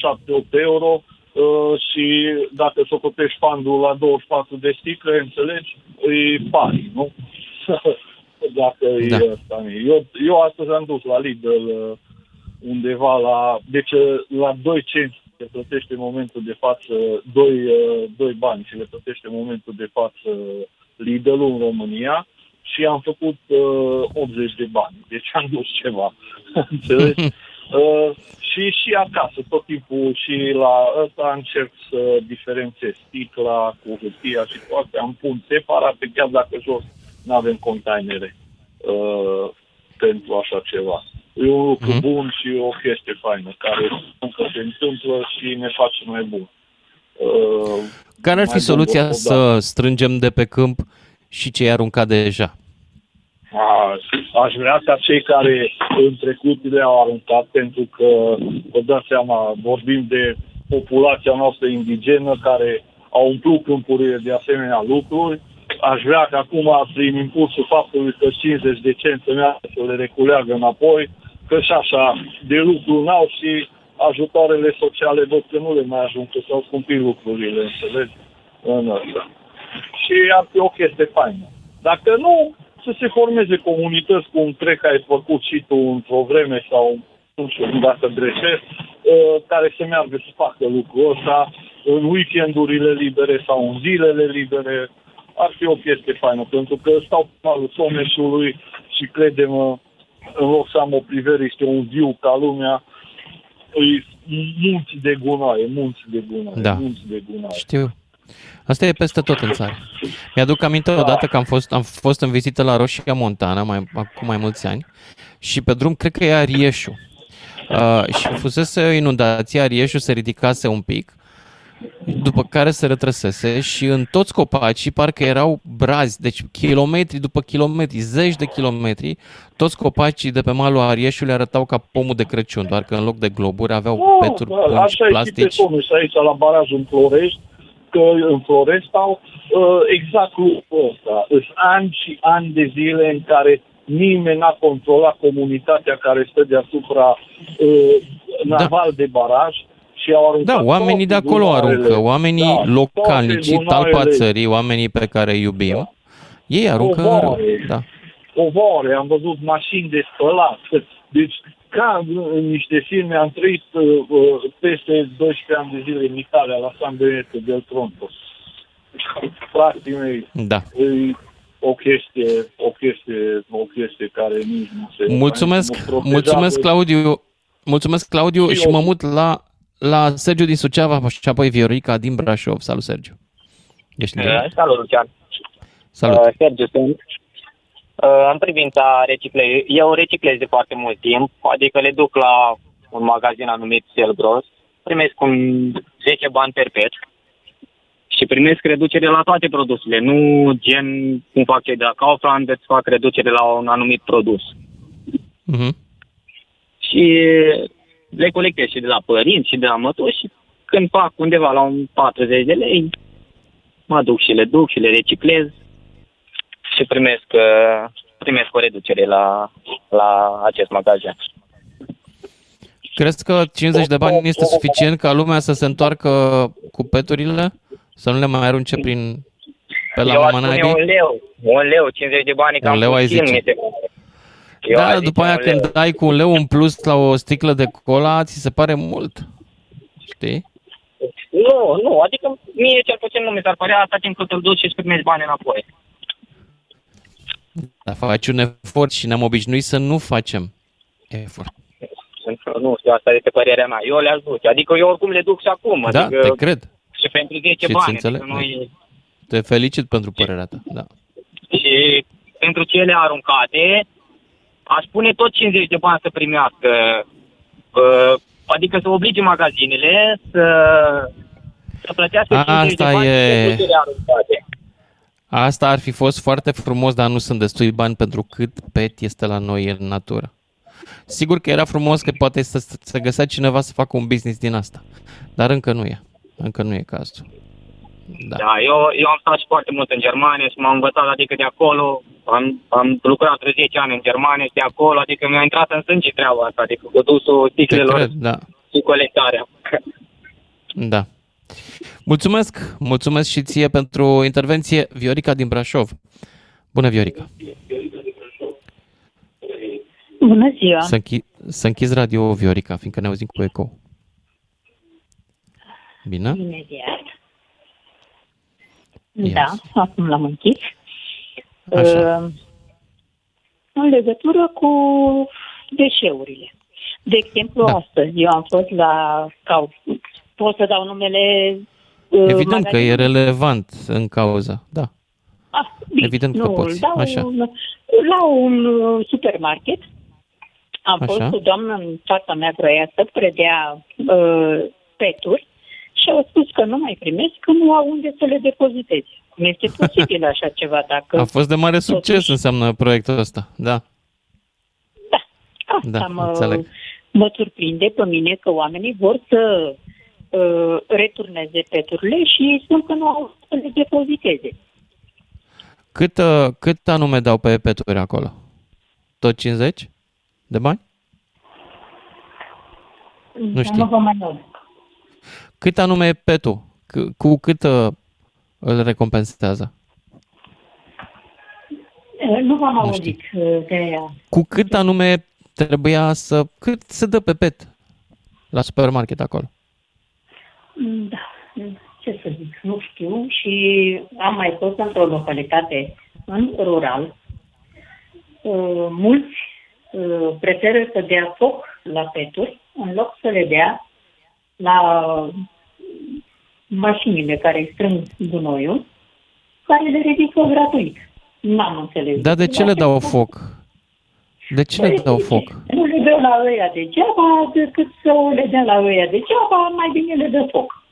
euro uh, și dacă socotești fundul la 24 de sticle, înțelegi, e pari, nu? *laughs* dacă Da. e ăsta. Eu, eu astăzi am dus la Lidl uh, undeva la... Deci uh, la 2 cenți se plătește în momentul de față 2, uh, 2 bani și le plătește în momentul de față Lidl în România și am făcut uh, 80 de bani. Deci am dus ceva. *laughs* Înțelegi? *laughs* Uh, și, și acasă, tot timpul și la ăsta încerc să diferențiez sticla cu hârtia și toate. Am pun separate, chiar dacă jos nu avem containere uh, pentru așa ceva. E un lucru Mhm. bun și o chestie faină care încă se întâmplă și ne face mai bun. Uh, Care ar mai fi bun soluția odată. să strângem de pe câmp și ce ai aruncat deja? A, aș vrea ca cei care în trecut le-au aruncat, pentru că, vă dați seama, vorbim de populația noastră indigenă care au umplut câmpurile de asemenea lucruri. Aș vrea că acum, prin impulsul faptului că 50 de cenți să meargă să le reculeagă înapoi, că și așa de lucru n-au și ajutoarele sociale văd că nu le mai ajung, că s-au scumpit lucrurile, înțelegi? În asta. Și ar fi o chestie faină. Dacă nu, să se formeze comunități, cum cred că ai făcut și tu într-o vreme sau nu știu dacă greșesc, uh, care să meargă să facă lucrul ăsta în weekendurile libere sau în zilele libere. Ar fi o chestie faină, pentru că stau pe malul Someșului și credem în loc să am o priveliște, un viu ca lumea, îi munți de gunoaie, munți de gunoaie, Da. munți de gunoaie. Știu. Asta e peste tot în țară. Mi-aduc aminte odată că am fost, am fost în vizită la Roșia Montana, mai, acum mai mulți ani, și pe drum, cred că e Arieșu. Uh, și fusese o inundație, Arieșu se ridicase un pic, după care se retrăsese și în toți copacii parcă erau brazi, deci kilometri după kilometri, zeci de kilometri, toți copacii de pe malul Arieșului arătau ca pomul de Crăciun, doar că în loc de globuri aveau Nu, peturi, da, pungi, așa e și pe plastici. Someș, aici la barajul în Florești, că în Florești au uh, exact lucrul ăsta. Sunt ani și ani de zile în care nimeni n-a controlat comunitatea care stă deasupra uh, naval de baraj și au aruncat Da, oamenii de toate acolo gunoaiele. aruncă, oamenii Da, localnici, toate talpa gunoaiele. țării, oamenii pe care îi iubim, Da. ei aruncă în râu. Covoare. Da. covoare, am văzut mașini de spălat. Deci, ca în niște filme, am trăit uh, uh, peste 12 ani de zile în Italia, la San Benedetto del Tronto. Frații mei, Da. e o chestie, o chestie, o chestie care nici nu se... Mulțumesc, nu protejează. mulțumesc Claudiu, mulțumesc Claudiu Și și eu. mă mut la, la Sergiu din Suceava și apoi Viorica din Brașov. Salut, Sergiu. Ești în direct? Uh, Salut, Lucian. Salut. Uh, Sergiu sunt. Uh, în privința reciclării, eu reciclez de foarte mult timp, adică le duc la un magazin anumit Selgros, primesc un 10 bani perpet și primesc reducere la toate produsele, nu gen cum fac cei de la Kaufland, îți fac reducere la un anumit produs. Mhm. Și le colectez și de la părinți și de la mătuși și când fac undeva la un 40 de lei, mă duc și le duc și le reciclez și primesc, uh, primesc o reducere la, la acest magazin. Crezi că 50 de bani este suficient ca lumea să se întoarcă cu peturile? Să nu le mai arunce prin pe la Eu aș Mama spune Naibii? un leu, un leu, 50 de bani, cam Un leu ai puțin, zice. mi se pare. Eu Da, aș dar zice după aia un leu. când dai cu un leu în plus la o sticlă de cola, ți se pare mult. Știi? Nu, nu, adică mie cel puțin nu mi s-ar părea atât timp cât îl duci și îți primești bani înapoi. Dar faci un efort și ne-am obișnuit să nu facem efort. Nu știu, asta este părerea mea. Eu le-aș duce. Adică eu oricum le duc și acum. Da, adică te cred. și pentru 10 Și îți bani. înțeleg. Adică nu e... Te felicit pentru părerea ta. Da. Și pentru cele aruncate, aș pune tot 50 de bani să primească. Uh, adică să oblige magazinele să, să plătească 50 de Asta bani e- pentru cele aruncate. Asta ar fi fost foarte frumos, dar nu sunt destui bani pentru cât pet este la noi în natură. Sigur că era frumos că poate să, să găsea cineva să facă un business din asta, dar încă nu e. Încă nu e cazul. Da. Da, eu, eu am stat și foarte mult în Germania și m-am învățat, adică de acolo, am, am lucrat vreo 10 ani în Germania și de acolo, adică mi-a intrat în sânge treaba asta, adică cu dusul Te sticlelor cred, da. și colectarea. Da. Mulțumesc, mulțumesc și ție pentru intervenție, Viorica din Brașov. Bună, Viorica. Bună ziua! Să, închi- să închizi radio, Viorica, fiindcă ne auzim cu eco. Bine? Imediat. Yes. Da, acum l-am închis. Așa. Uh, în legătură cu deșeurile. De exemplu, Da. da. astăzi eu am fost la... Ca, pot să dau numele uh, Evident că e magazinului? relevant în cauza, da. Ah, bine, Evident că nu, poți, Dau așa. Un, la un uh, supermarket am Așa. fost o doamnă în fața mea vroia să predea uh, peturi și au spus că nu mai primesc, că nu au unde să le depoziteze. Cum este posibil *laughs* așa ceva dacă... A fost de mare succes, Totuși- înseamnă proiectul ăsta, da. Da, asta Da, mă, înțeleg. mă surprinde pe mine că oamenii vor să uh, returneze peturile și ei spun că nu au să le depoziteze. Cât, uh, cât anume dau pe peturi acolo? Tot 50 de bani? Dar știu. Nu vă mai aud. Cât anume e petul? C- cu cât uh, îl recompensează? Uh, Nu v-am Nu auzit uh, de aia. Cu cât anume trebuia să... Cât se dă pe pet la supermarket acolo? Mm, Da, ce să zic, nu știu și am mai fost într-o localitate în rural. Uh, Mulți uh, preferă să dea foc la peturi în loc să le dea la mașinile care strâng gunoiul, care le ridică gratuit. N-am înțeles. Dar de ce le dau foc? De ce le dau foc? Nu le dă la ăia degeaba, decât să o le dea la ăia degeaba, mai bine le dă foc.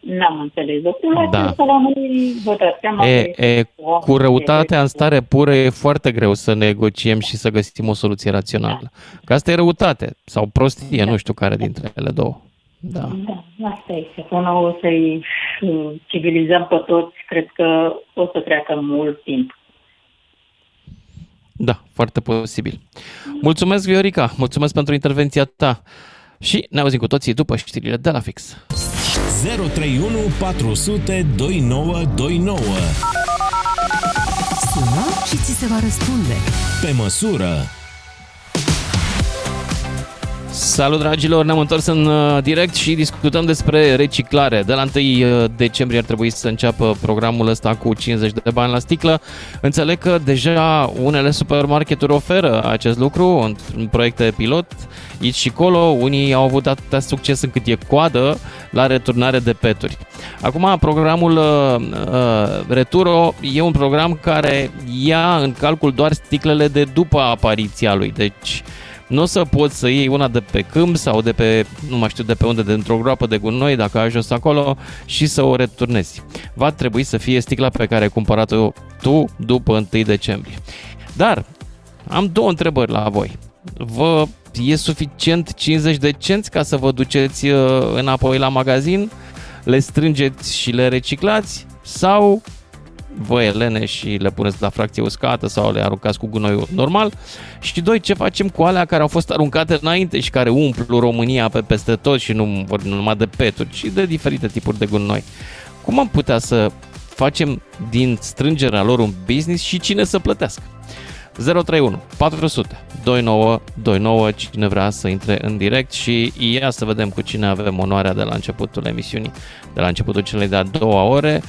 N-am înțeles lucrul Da. acesta la noi, vă dați seama E, că e, este o cu răutatea în stare pură e foarte greu să negociem și să găsim o soluție rațională. Că asta e răutate sau prostie, nu știu care dintre ele două. Da. Da, asta este. Până o să-i uh, civilizăm pe toți, cred că o să treacă mult timp. Da, foarte posibil. Mulțumesc, Viorica, mulțumesc pentru intervenția ta și ne auzim cu toții după știrile de la fix. 031 400 2929. Sună și ți se va răspunde. Pe măsură. Salut dragilor, ne-am întors în uh, direct și discutăm despre reciclare. De la 1 uh, decembrie ar trebui să înceapă programul ăsta cu 50 de bani la sticlă. Înțeleg că deja unele supermarketuri oferă acest lucru în, în proiecte pilot. Aici și colo, unii au avut atâta succes încât e coadă la returnare de peturi. Acum, programul uh, uh, Returo e un program care ia în calcul doar sticlele de după apariția lui. Deci, nu o să poți să iei una de pe câmp sau de pe, nu mai știu de pe unde, dintr-o groapă de gunoi, dacă ai ajuns acolo, și să o returnezi. Va trebui să fie sticla pe care ai cumpărat-o tu după 1 decembrie. Dar am două întrebări la voi. Vă e suficient 50 de cenți ca să vă duceți uh, înapoi la magazin, le strângeți și le reciclați sau voi, Elene, și le puneți la fracție uscată sau le aruncați cu gunoiul normal? Și doi, ce facem cu alea care au fost aruncate înainte și care umplu România pe peste tot și nu vorbim numai de peturi, ci de diferite tipuri de gunoi? Cum am putea să facem din strângerea lor un business și cine să plătească? 031 400 29 29 cine vrea să intre în direct și ia să vedem cu cine avem onoarea de la începutul emisiunii, de la începutul celei de-a doua ore.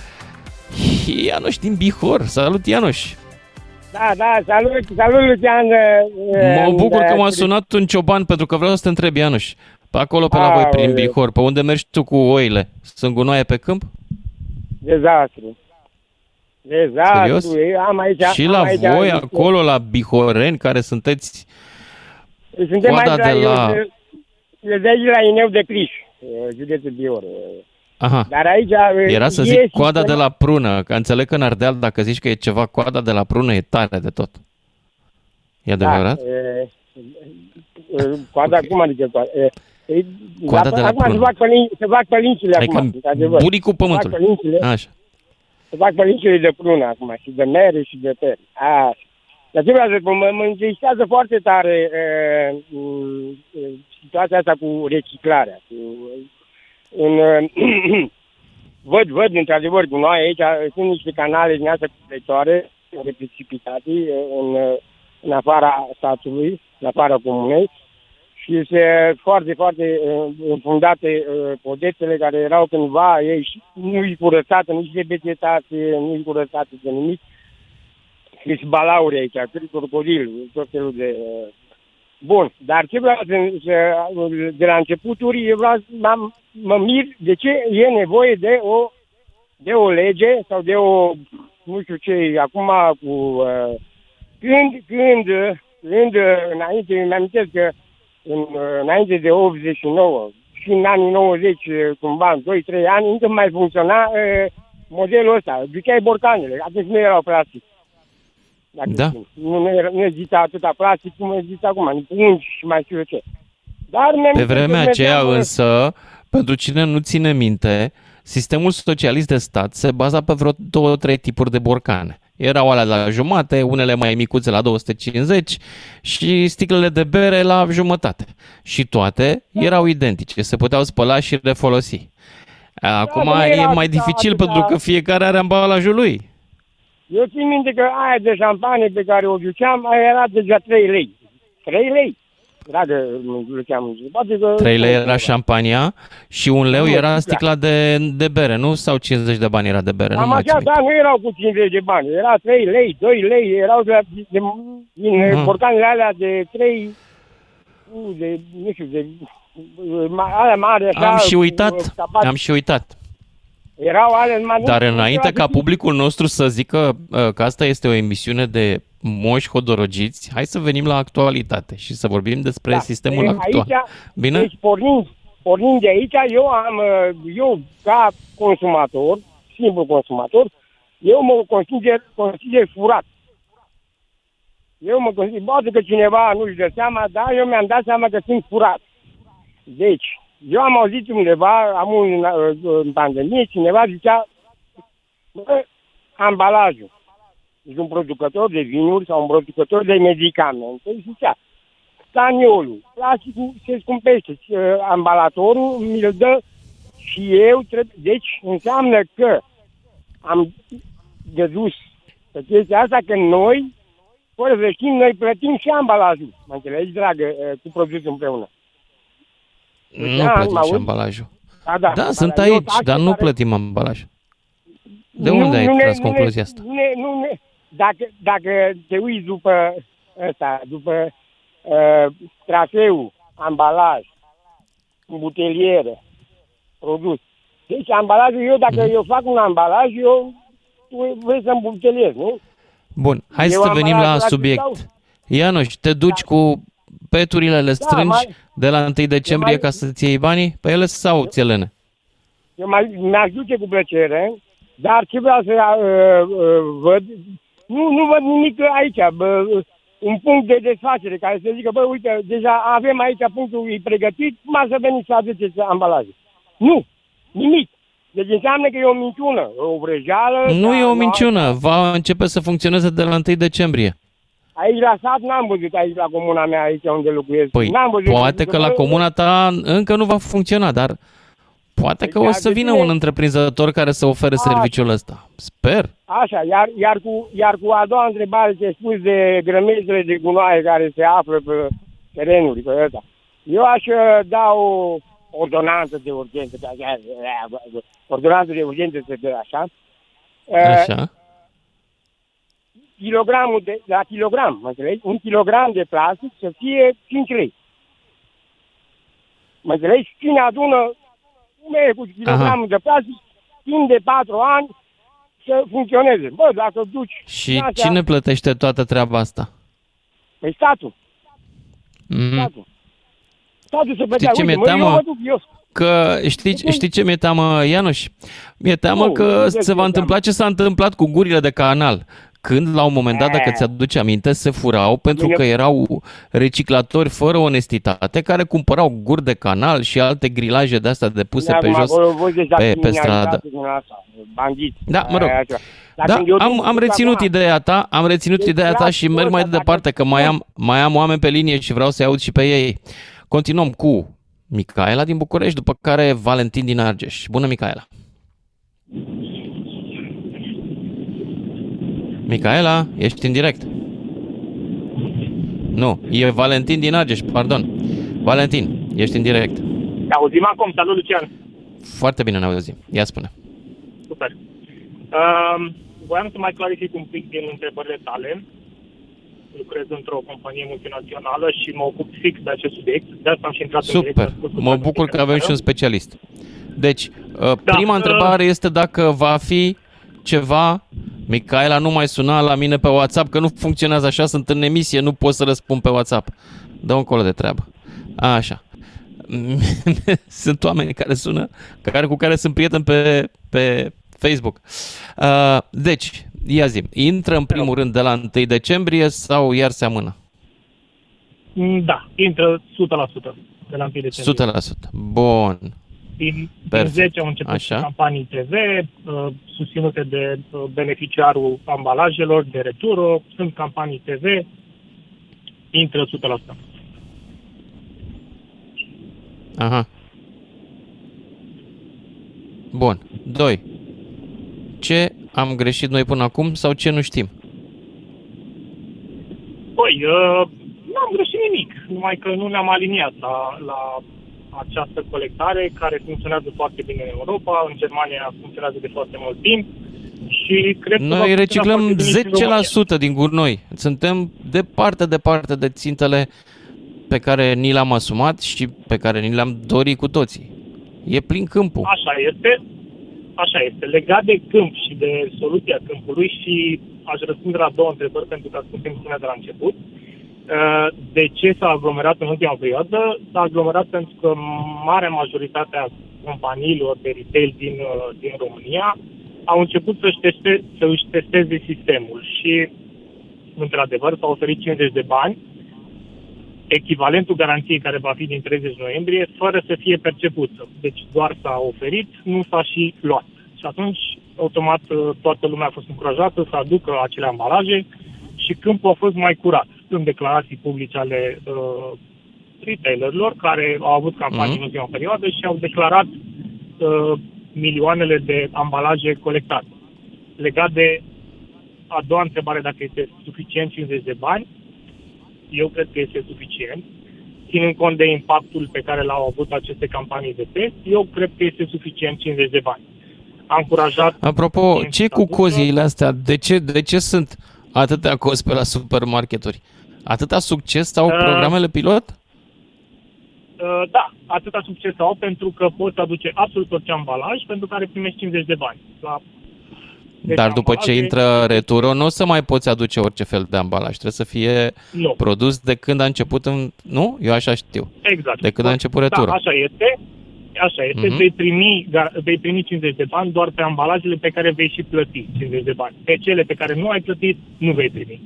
Ianuș din Bihor. Salut, Ianuș! Da, da, salut, salut, Lucian. Mă bucur că m-a sunat un cioban pentru că vreau să te întreb, Ianuș. Pe acolo, pe la voi, prin Bihor, pe unde mergi tu cu oile? Sunt gunoaie pe câmp? Dezastru. Dezastru. Serios? Am aici, Și am la aici, voi, acolo, la Bihoreni, care sunteți Suntem coada aici de la- De, de aici la Ineu de Criș, județul Bihor. Aha. Dar aici... Era să e zic coada de sistema- la prună, că înțeleg că în Ardeal, dacă zici că e ceva coada de la prună, e tare de tot. E adevărat? Da, e, e, coada, cum adică coada? E, e, Coada de la acum se prună. fac, pălin, se fac pălințile Adică acum, într-adevăr. bunicul Se fac pământului. pălințile, Așa. se fac pălințile de prună acum și de mere și de peri. Așa. Dar ce vreau să spun, mă, mă interesează foarte tare e, m, e, situația asta cu reciclarea. Cu, în, *clears throat* văd, văd într-adevăr cu noi aici, sunt niște canale din astea colectoare de precipitate în, în afara statului, în afara comunei și este foarte, foarte uh, înfundate uh, podețele care erau cândva ei și nu-i curățate nici de vegetație, nu-i curățate de nimic. Și sunt balauri aici, cât crocodil, tot felul de... Uh, Bun, dar ce vreau să, să de la începuturi, eu vreau, m-am, mă mir de ce e nevoie de o, de o lege sau de o, nu știu ce, acum cu, uh, când, când, când, înainte, îmi amintesc că în, înainte de 89 și în anii 90, cumva, în 2-3 ani, încă mai funcționa uh, modelul ăsta. Duceai borcanele, atunci nu erau plastic. Dacă Da. știm. Nu, nu, era, nu exista atâta plastic cum există acum, pungi și mai știu eu ce. Dar mi-am Pe amintesc că vremea aceea mergeam, uh, însă, pentru cine nu ține minte, sistemul socialist de stat se baza pe vreo două, trei tipuri de borcane. Erau alea la jumate, unele mai micuțe la 250 și sticlele de bere la jumătate. Și toate erau identice, se puteau spăla și refolosi. Acum dar nu e era mai atâta- dificil atâta- pentru că fiecare are ambalajul lui. Eu țin minte că aia de șampanie pe care o duceam, aia era deja 3 lei. 3 lei. Dragă, nu duceam. Poate că... 3 lei era șampania și un leu Nu, era da. sticla de, de bere, nu? Sau 50 de bani era de bere, nu Am mai țin așa, minte. da, nu erau cu 50 de bani. Era 3 lei, 2 lei, erau de, de, din Aha. uh borcanele alea de 3, uh, de, nu știu, de, ma- alea mari așa. Am și cu, uh, uitat, capaci. am și uitat. Erau alea numai... Dar nu- înainte nu ca era publicul nostru să zică uh, că asta este o emisiune de moși hodorogiți, hai să venim la actualitate și să vorbim despre Da. sistemul E, actual. Aici, Bine? Deci pornind, pornind de aici, eu am, uh, eu ca consumator, simplu consumator, eu mă consider, consider furat. Eu mă consider, poate că cineva nu-și dă seama, dar eu mi-am dat seama că sunt furat. Deci, eu am auzit undeva, am un, uh, în pandemie, cineva zicea, bă, ambalajul. Deci un producător de vinuri sau un producător de medicamente, zicea, staniolul, plasticul se scumpește, uh, ambalatorul mi-l dă și eu trebuie... Deci înseamnă că am dedus pe chestia asta că noi, fără să știm, noi plătim și ambalajul. Mă înțelegi, dragă, uh, cu produsul împreună. Nu Da, plătim mă și auzi? ambalajul. Da, da, Da, sunt eu aici, taxe dar nu care- plătim ambalajul. De Nu- unde ai nu ne- tras nu ne- concluzia asta? Nu ne, nu ne, dacă, dacă te uiți după ăsta, după uh, traseu, ambalaj, buteliere, produs. Deci ambalajul, eu dacă Mhm. eu fac un ambalaj, eu tu vrei să îmbuteliez, nu? Bun, hai Eu să am venim ambalajul la la subiect. Chișinău. Ianuș, te duci cu peturile, le strângi mai- de la 1 decembrie mai- ca să-ți iei banii pe ele sau ți Elene? Eu mai, mi-aș duce cu plăcere, dar ce vreau să uh, uh, văd, nu, nu văd nimic aici, bă, un punct de desfacere care să zică, bă, uite, deja avem aici punctul e pregătit, mai să veniți să aduceți ambalajul. Nu, nimic. Deci înseamnă că e o minciună, o vrăjeală. Nu e o dar- minciună, va începe să funcționeze de la 1 decembrie. Aici la sat n-am văzut, aici la comuna mea, aici unde locuiesc. Păi, n-am văzut, poate pentru că la bă, comuna ta încă nu va funcționa, dar poate că Păi, o dar să de vină bine- un întreprinzător care să ofere A. serviciul ăsta. Sper. Așa, iar, iar, cu, iar cu a doua întrebare ce ai spus de grămezile de gunoaie care se află pe terenuri, pe ăsta. Eu aș uh, da o ordonanță de urgență, de așa, ordonanță de urgență se dă așa. Uh, Așa. kilogramul de, la kilogram, mă înțelegi? Un kilogram de plastic să fie 5 lei. Mă înțelegi? Cine adună umere cu kilogramul de plastic, timp de 4 ani, să funcționeze. Bă, dacă duci... Și astea- cine plătește toată treaba asta? Păi statul, Mm. statul. Statul să plătea. ce Uite, mi-e mă, eu teamă? mă duc, eu Că știi, știi ce mi-e teamă, Ianuș? Mi-e teamă Nu, că nu de se ce va întâmpla teamă. ce s-a întâmplat cu gurile de canal. Când, la un moment dat, dacă Eh. ți-aduce aminte, se furau pentru Bine. că erau reciclatori fără onestitate care cumpărau guri de canal și alte grilaje de astea de puse pe Acum jos. acolo voi deja pe- pe criminalitate stradă. din asta, Bandiți. Da, mă rog. Aia, așa. Dar Da, când eu am, duc am reținut acum- ideea ta, am reținut Deci, ideea ta frate, și merg bă, mai dar dacă- departe, că mai am, mai am oameni pe linie și vreau să-i aud și pe ei. Continuăm cu Micaela din București, după care Valentin din Argeș. Bună, Micaela! Micaela, ești în direct. Nu, e Valentin din Argeș, pardon. Valentin, ești în direct. Te auzim acum, salut Lucian. Foarte bine ne auzim. Ia spune. Super. Um, voiam să mai clarific un pic din întrebările tale. Lucrez într-o companie multinațională și mă ocup fix de acest subiect. De asta am și intrat în direct, Super, am spus mă cu bucur că avem și un specialist. Deci, uh, Da, prima uh, întrebare este dacă va fi ceva... Micaela nu mai suna la mine pe WhatsApp, că nu funcționează așa, sunt în emisie, nu pot să răspund pe WhatsApp. Dă un colo de treabă. Așa. *laughs* sunt oameni care sună, care, cu care sunt prieten pe, pe Facebook. Uh, deci, ia zi, intră în primul rând de la 1 decembrie sau iar se amână? Mm, Da, intră 100% de la 1 decembrie. 100%. Bun. Din, din Perfect. 10 au început Așa. campanii TV, uh, susținute de uh, beneficiarul ambalajelor de returo, sunt campanii TV, intră 100%. Aha. Bun. 2. Ce am greșit noi până acum sau ce nu știm? Păi, uh, n-am greșit nimic, numai că nu ne-am aliniat la, la această colectare care funcționează foarte bine în Europa, în Germania funcționează de foarte mult timp și cred că va Noi funcționa reciclăm foarte bine și în România. 10% din gunoi. Suntem departe, departe de țintele pe care ni le-am asumat și pe care ni le-am dorit cu toții. E plin câmpul. Așa este, așa este. Legat de câmp și de soluția câmpului și aș răspunde la două întrebări pentru că ați spus emisiunea de la început. Uh, De ce s-a aglomerat în ultima perioadă? S-a aglomerat pentru că marea majoritate a companiilor de retail din, uh, din România au început să-și, teste, să își testeze sistemul și, într-adevăr, s-au oferit 50 de bani echivalentul garanției care va fi din 30 noiembrie, fără să fie percepută. Deci doar s-a oferit, nu s-a și luat. Și atunci, automat, toată lumea a fost încurajată să aducă acele ambalaje și câmpul a fost mai curat. Sunt declarații publice ale uh, retailerilor care au avut campanii Mhm. mm-hmm. în ultima perioadă și au declarat uh, milioanele de ambalaje colectate. Legat de a doua întrebare, dacă este suficient 50 de bani, eu cred că este suficient. Ținând cont de impactul pe care l-au avut aceste campanii de test, eu cred că este suficient 50 de bani. Am încurajat... Apropo, clienții ce să cu aducă- coziile astea? De ce, de ce sunt atâtea cozi pe la supermarketuri? Atâta succes sau Uh, programele pilot? Uh, da, atâta succes au pentru că poți aduce absolut orice ambalaj pentru care primești 50 de bani. La deci Dar după ce ambalaje- intră returo, nu o să mai poți aduce orice fel de ambalaj. Trebuie să fie Nu. produs de când a început în... Nu? Eu așa știu. Exact. De când a început returul. Da, așa este. Așa este. Mhm. Vei, primi, gar- vei primi 50 de bani doar pe ambalajele pe care vei și plăti 50 de bani. Pe cele pe care nu ai plătit, nu vei primi.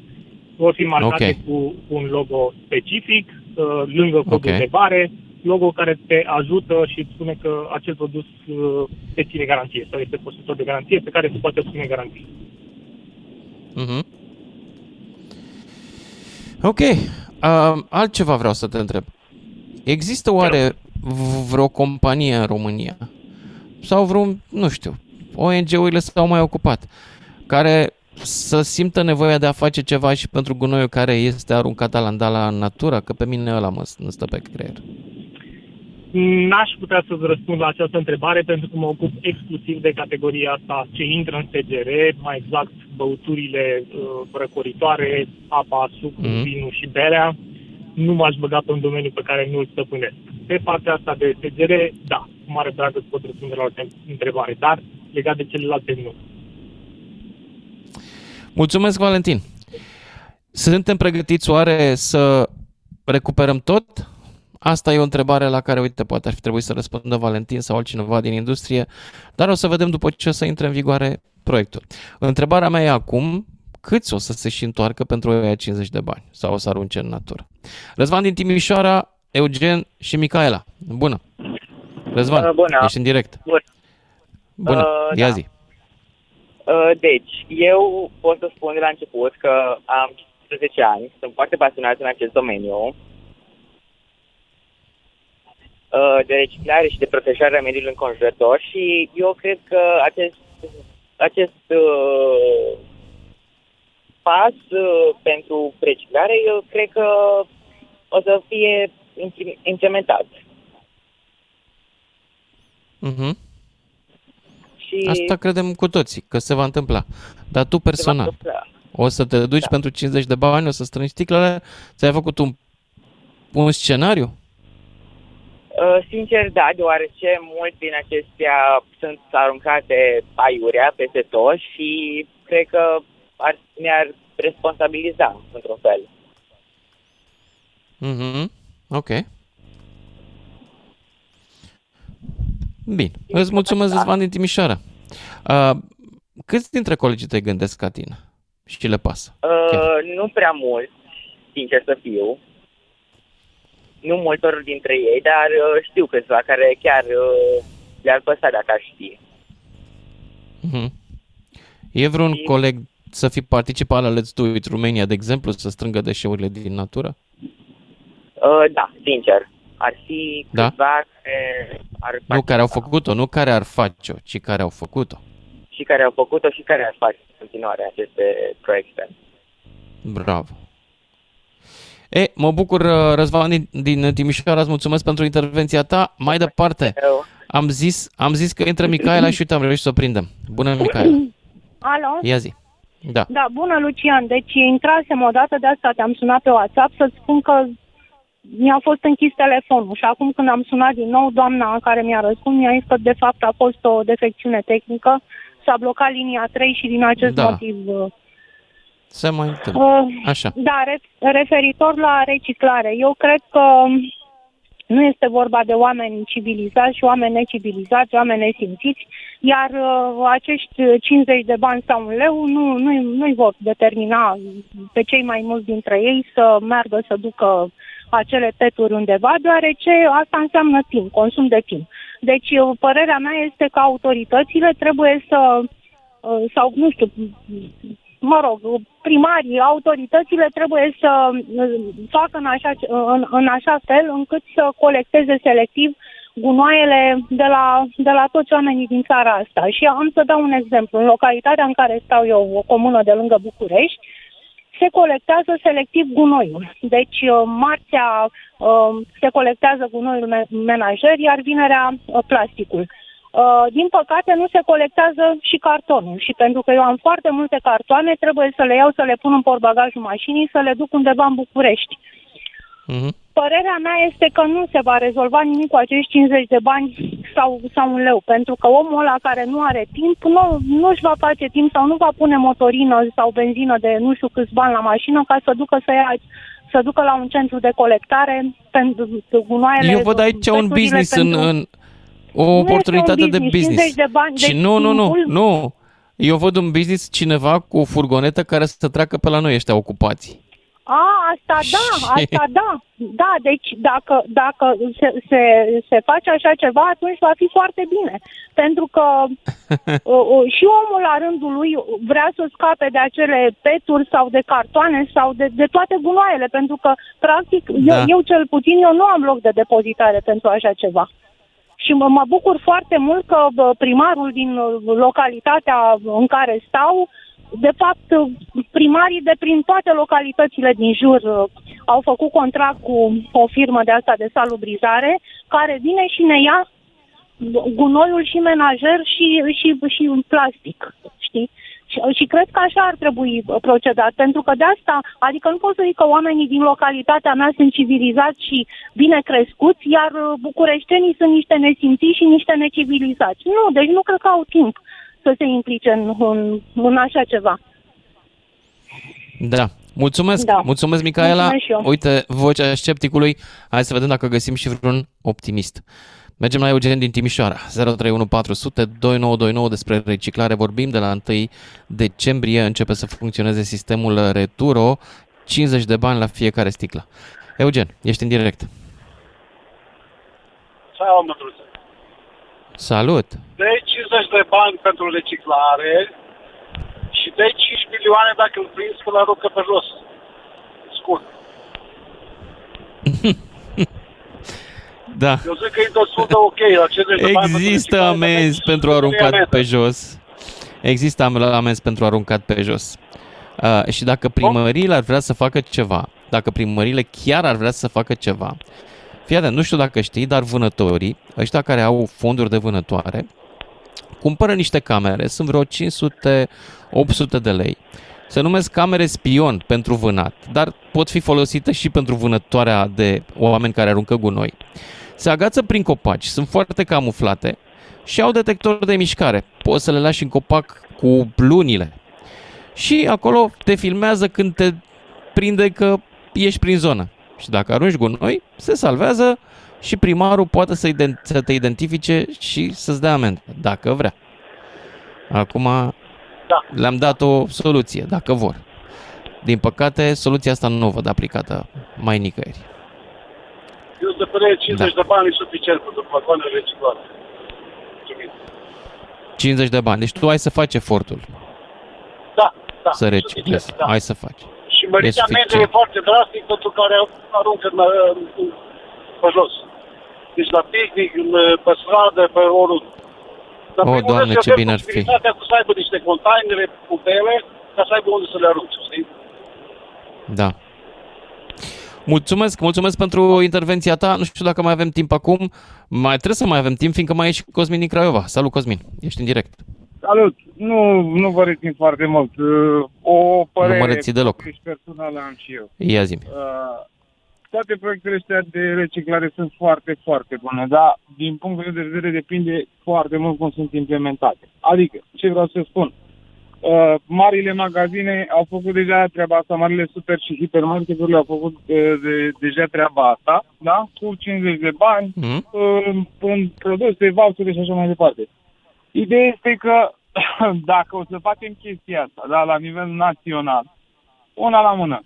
Vor fi marcate Ok. cu, cu un logo specific, uh, lângă codul Ok. de bare, logo care te ajută și îți spune că acel produs uh, te ține garanție sau este posesor de garanție pe care se poate obține garanție. Mhm. Ok. Uh, altceva vreau să te întreb. Există oare v- vreo companie în România sau vreun, nu știu, ONG-urile s-au mai ocupat, care să simtă nevoia de a face ceva și pentru gunoiul care este aruncat alandala în natură, că pe mine ăla mă îmi stă pe creier. N-aș putea să-ți răspund la această întrebare pentru că mă ocup exclusiv de categoria asta ce intră în SGR, mai exact băuturile uh, răcoritoare, apa, sucul, Mhm. mm. vinul și berea. Nu m-aș băga pe un domeniu pe care nu îl stăpânesc. Pe partea asta de SGR, da, cu mare drag îți pot răspunde la o întrebare, dar legat de celelalte nu. Mulțumesc, Valentin. Suntem pregătiți oare să recuperăm tot? Asta e o întrebare la care, uite, poate ar fi trebuit să răspundă Valentin sau altcineva din industrie, dar o să vedem după ce o să intre în vigoare proiectul. Întrebarea mea e acum, câți o să se și întoarcă pentru aia 50 de bani sau o să arunce în natură? Răzvan din Timișoara, Eugen și Micaela. Bună! Răzvan, Uh, bună. ești în direct. Bun. Bună, Uh, ia da. zi. Uh, Deci, eu pot să spun de la început că am 15 ani, sunt foarte pasionat în acest domeniu uh, de reciclare și de protejare a mediului înconjurător și eu cred că acest, acest uh, pas uh, pentru reciclare, eu cred că o să fie impl- implementat. Mhm. Și Asta credem cu toții, că se va întâmpla. Dar tu personal, întâmpla. o să te duci pentru 50 de bani, o să strângi sticlele, ți-ai făcut un, un scenariu? Uh, sincer, da, deoarece mulți din acestea sunt aruncate aiurea peste tot și cred că ar, ne-ar responsabiliza într-un fel. Mhm. Ok. Bine. Îți mulțumesc, Răzvan din Timișoara. Uh, câți dintre colegii tăi gândesc ca tine? Și le pasă? Uh, nu prea mult, sincer să fiu. Nu multor dintre ei, dar uh, știu câțiva care chiar uh, le-ar păsa dacă ar ști. Mhm. E vreun coleg să fi participat la Let's Do It Romania, de exemplu, să strângă deșeurile din natură? Uh, da, sincer. Ar fi Da? câțiva care ar Nu care au făcut-o, nu care ar face-o, ci care au făcut-o. și care au făcut-o și care ar face în continuare aceste proiecte. Bravo. E, mă bucur, uh, Răzvan din, din Timișoara, îți mulțumesc pentru intervenția ta. Mai departe, am zis, am zis că intră Micaela și uite, am reușit să o prindem. Bună, Micaela. Alo? Ia zi. Da. Da, bună, Lucian. Deci intrasem odată de asta, te-am sunat pe WhatsApp să spun că mi-a fost închis telefonul și acum când am sunat din nou, doamna care mi-a răspuns mi-a zis că de fapt a fost o defecțiune tehnică, s-a blocat linia 3 și din acest Da. motiv... uh, Se mai întâmplă. Uh, Așa. Da, re- referitor la reciclare, eu cred că nu este vorba de oameni civilizați și oameni necivilizați, oameni nesimțiți, iar uh, acești 50 de bani sau un leu nu, nu, nu-i vor determina pe cei mai mulți dintre ei să meargă să ducă acele peturi undeva, deoarece asta înseamnă timp, consum de timp. Deci, uh, părerea mea este că autoritățile trebuie să, uh, sau nu știu, mă rog, primarii, autoritățile trebuie să uh, facă în așa, în, în așa fel încât să colecteze selectiv gunoaiele de la, de la toți oamenii din țara asta. Și am să dau un exemplu. În localitatea în care stau eu, o comună de lângă București, se colectează selectiv gunoiul. Deci, uh, marțea uh, se colectează gunoiul me- menajer, iar vinerea uh, plasticul. Uh, din păcate, nu se colectează și cartonul. Și pentru că eu am foarte multe cartoane, trebuie să le iau, să le pun în portbagajul mașinii, să le duc undeva în București. Mhm. Părerea mea este că nu se va rezolva nimic cu acești 50 de bani sau, sau un leu, pentru că omul ăla care nu are timp nu, nu își va face timp sau nu va pune motorină sau benzină de nu știu câți bani la mașină ca să ducă să ia să ducă la un centru de colectare pentru gunoaiele. Eu văd aici un peturile business în, pentru- în o Nu este un oportunitate de business, business. 50 de bani, Și deci nu, nu, nu, timpul- nu. Eu văd un business cineva cu o furgonetă care să treacă pe la noi ăștia ocupați. A, asta da, asta da. Da, deci dacă, dacă se, se, se face așa ceva, atunci va fi foarte bine. Pentru că *laughs* uh, uh, și omul la rândul lui vrea să scape de acele peturi sau de cartoane sau de, de toate gunoaiele, pentru că, practic, da. eu, eu cel puțin, eu nu am loc de depozitare pentru așa ceva. Și mă, mă bucur foarte mult că bă, primarul din uh, localitatea în care stau de fapt, primarii de prin toate localitățile din jur uh, au făcut contract cu o firmă de asta de salubrizare, care vine și ne ia gunoiul și menajer și, și, și un plastic, știi? Și, și cred că așa ar trebui procedat, pentru că de asta, adică nu pot să zic că oamenii din localitatea mea sunt civilizați și bine crescuți, iar uh, bucureștenii sunt niște nesimțiți și niște necivilizați. Nu, deci nu cred că au timp să se implice în, în, în așa ceva. Da. Mulțumesc, da. mulțumesc Micaela. Mulțumesc Uite, vocea scepticului. Hai să vedem dacă găsim și vreun optimist. Mergem la Eugen din Timișoara, 041400 2929 despre reciclare vorbim. De la 1 decembrie începe să funcționeze sistemul Returo, 50 de bani la fiecare sticlă. Eugen, ești în direct. Salut, Salut! Dei 50 de bani pentru reciclare și dei 5 milioane dacă îl prins până aruncă pe jos. Scurt. *laughs* da. Eu zic că e destul de ok. La 50 de bani Există pentru amenzi pentru aruncat pe jos. Există amenzi pentru aruncat pe jos. Uh, și dacă primăriile ar vrea să facă ceva, dacă primăriile chiar ar vrea să facă ceva, Fii atent, nu știu dacă știi, dar vânătorii, ăștia care au fonduri de vânătoare, cumpără niște camere, sunt vreo 500-800 de lei. Se numesc camere spion pentru vânat, dar pot fi folosite și pentru vânătoarea de oameni care aruncă gunoi. Se agață prin copaci, sunt foarte camuflate și au detector de mișcare. Poți să le lași în copac cu lunile. Și acolo te filmează când te prinde că ești prin zonă. Și dacă arunci gunoi, se salvează și primarul poate să, ident- să te identifice și să-ți dea amendă, dacă vrea. Acum da. le-am dat o soluție, dacă vor. Din păcate, soluția asta nu o văd aplicată mai nicăieri. Eu de părere 50 da. de bani e suficient pentru vagoane reciclate. 50 de bani. Deci tu ai să faci efortul. Da, da. Să reciclezi. Da. Ai să faci. Și mărirea medie e foarte drastic pentru care aruncă în, în, pe jos. Deci la picnic, pe stradă, pe oriunde. Dar o, Doamne, ce bine ar fi. cu să aibă niște containere cu pele ca să aibă unde să le arunce, știi? Da. Mulțumesc, mulțumesc pentru intervenția ta. Nu știu dacă mai avem timp acum. Mai trebuie să mai avem timp, fiindcă mai e și Cosmin din Craiova. Salut, Cosmin. Ești în direct. Salut! Nu, nu vă rețin foarte mult. Uh, o părere nu mă reții deloc. personală am și eu. Ia zi uh, Toate proiectele astea de reciclare sunt foarte, foarte bune, dar din punct de vedere depinde foarte mult cum sunt implementate. Adică, ce vreau să spun? Uh, marile magazine au făcut deja treaba asta, marile super și hipermarketurile au făcut uh, de, deja treaba asta, da? Cu 50 de bani, mm. uh, în produse, vouchere și așa mai departe. Ideea este că *coughs* dacă o să facem chestia asta, da, la nivel național, una la mână,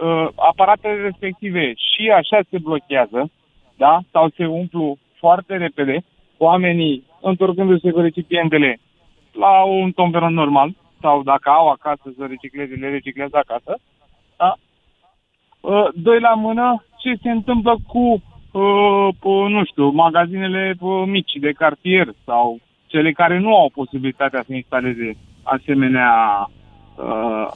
uh, aparatele respective și așa se blochează, da, sau se umplu foarte repede, oamenii întorcându-se cu recipientele la un tomberon normal, sau dacă au acasă să recicleze, le reciclează acasă, da? Uh, doi la mână, ce se întâmplă cu, uh, nu știu, magazinele mici de cartier sau cele care nu au posibilitatea să instaleze asemenea uh,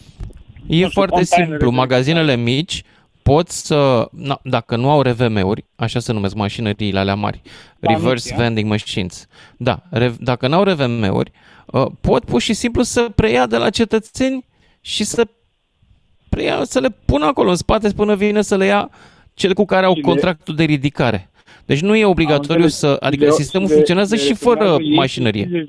E știu, foarte simplu. Magazinele mici pot să, na, dacă nu au RVM-uri, așa se numesc mașinăriile alea mari, reverse vending machines. Da, re, dacă nu au RVM-uri, uh, pot pur și simplu să preia de la cetățeni și să preia, să le pună acolo în spate până vine să le ia cel cu care au contractul de ridicare. Deci nu e obligatoriu să... Adică le, sistemul le, funcționează le și fără mașinărie.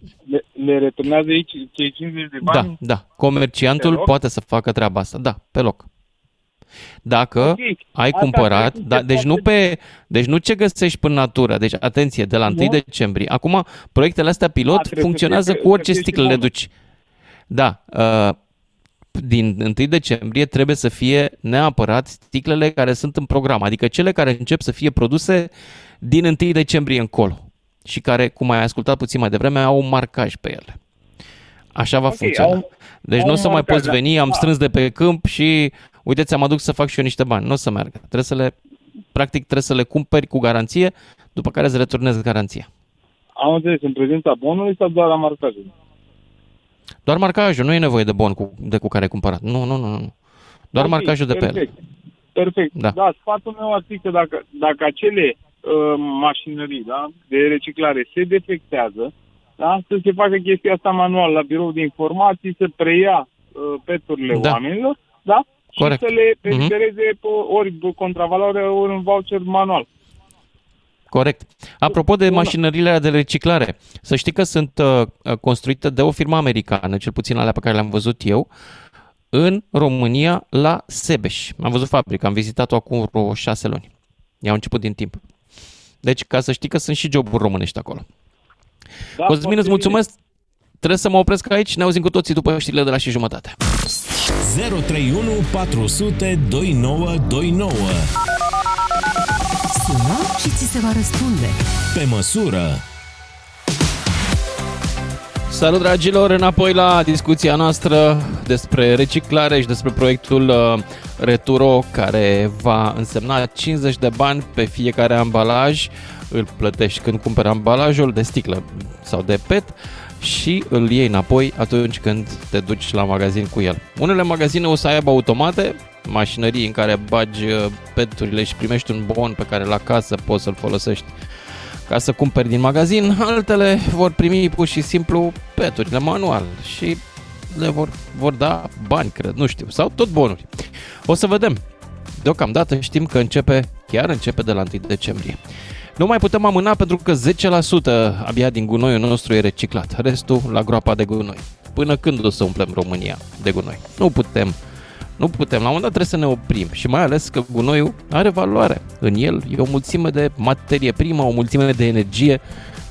Cum? Le, le returnează aici cei 50 de bani? Da, da. Comerciantul poate să facă treaba asta. Da, pe loc. Dacă okay. ai asta cumpărat, da, deci, nu pe, deci nu ce găsești până natură, deci atenție, de la 1 decembrie. Acum, proiectele astea pilot A, funcționează cu orice sticlă le duci. Da, uh, din 1 decembrie trebuie să fie neapărat sticlele care sunt în program, adică cele care încep să fie produse din 1 decembrie încolo și care, cum ai ascultat puțin mai devreme, au un marcaj pe ele. Așa va Ok, funcționa. au- deci au nu o un să mai marcaj, poți da. veni, am Da. strâns de pe câmp și uite, ți-am adus să fac și eu niște bani. Nu o să meargă. Trebuie să le, practic, trebuie să le cumperi cu garanție, după care îți returnezi garanția. Am înțeles, în prezența bonului sau doar la marcajul? Doar marcajul, nu e nevoie de bon cu, de cu care ai cumpărat. Nu, nu, nu, nu. Doar Ok, marcajul de pe el. perfect. Perfect. Da. Da. da, sfatul meu ar fi că dacă, dacă acele uh, mașinării da, de reciclare se defectează, da, să se facă chestia asta manual la birou de informații, să preia uh, peturile Da. oamenilor, da? Corect. Și să le Mhm. elibereze pe ori pe contravaloare, ori în voucher manual. Corect. Apropo de mașinările alea de reciclare, să știi că sunt uh, uh, construite de o firmă americană, cel puțin alea pe care le-am văzut eu, în România, la Sebeș. Am văzut fabrica, am vizitat-o acum vreo șase luni. I-au început din timp. Deci, ca să știi că sunt și joburi românești acolo. Da, Cosmin, foarte îți mulțumesc. Trebuie să mă opresc aici, ne auzim cu toții după știrile de la și jumătate. 031 400 2929. Sună și ți se va răspunde. Pe măsură. Salut dragilor, înapoi la discuția noastră despre reciclare și despre proiectul uh, Returo care va însemna 50 de bani pe fiecare ambalaj. Îl plătești când cumperi ambalajul de sticlă sau de PET și îl iei înapoi atunci când te duci la magazin cu el. Unele magazine o să aibă automate, mașinării în care bagi uh, peturile și primești un bon pe care la casă poți să-l folosești ca să cumperi din magazin, altele vor primi pur și simplu peturile manual și le vor, vor da bani, cred, nu știu, sau tot bonuri. O să vedem. Deocamdată știm că începe, chiar începe de la 1 decembrie. Nu mai putem amâna pentru că 10% abia din gunoiul nostru e reciclat, restul la groapa de gunoi. Până când o să umplem România de gunoi? Nu putem. Nu putem, la un moment dat trebuie să ne oprim și mai ales că gunoiul are valoare. În el e o mulțime de materie primă, o mulțime de energie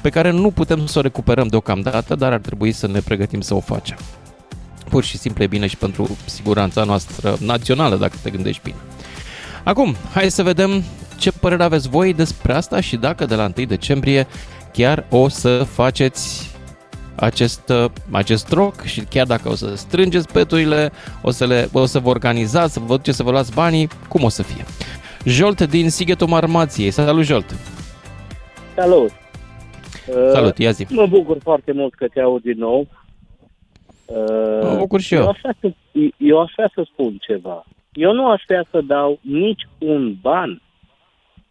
pe care nu putem să o recuperăm deocamdată, dar ar trebui să ne pregătim să o facem. Pur și simplu e bine și pentru siguranța noastră națională, dacă te gândești bine. Acum, hai să vedem ce părere aveți voi despre asta și dacă de la 1 decembrie chiar o să faceți acest, uh, acest rock și chiar dacă o să strângeți peturile, o să, le, o să vă organizați, să vă duceți să vă luați banii, cum o să fie? Jolt din Sighetul Marmației. Salut, Jolt! Salut! Salut, ia zi. Mă bucur foarte mult că te aud din nou. Uh, Mă bucur și eu. Eu aș, vrea să, eu aș vrea să spun ceva. Eu nu aș vrea să dau nici un ban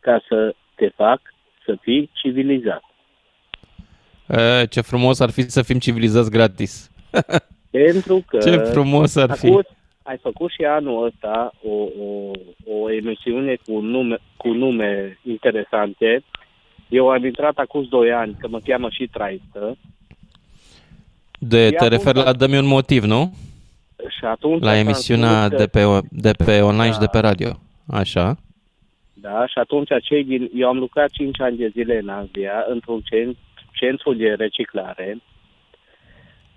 ca să te fac să fii civilizat. E, ce frumos ar fi să fim civilizați gratis. *laughs* Pentru că Ce frumos ar fi. făcut, ai făcut și anul ăsta o, o, o emisiune cu nume, cu nume interesante. Eu am intrat acum 2 ani, că mă cheamă și Traistă. De, Și te acum- referi la Dă-mi un motiv, nu? Și atunci La am emisiunea spus că- de pe, de pe online și Da. de pe radio. Așa. Da, și atunci cei din... Eu am lucrat 5 ani de zile în Anglia, într-un cent, centru de reciclare.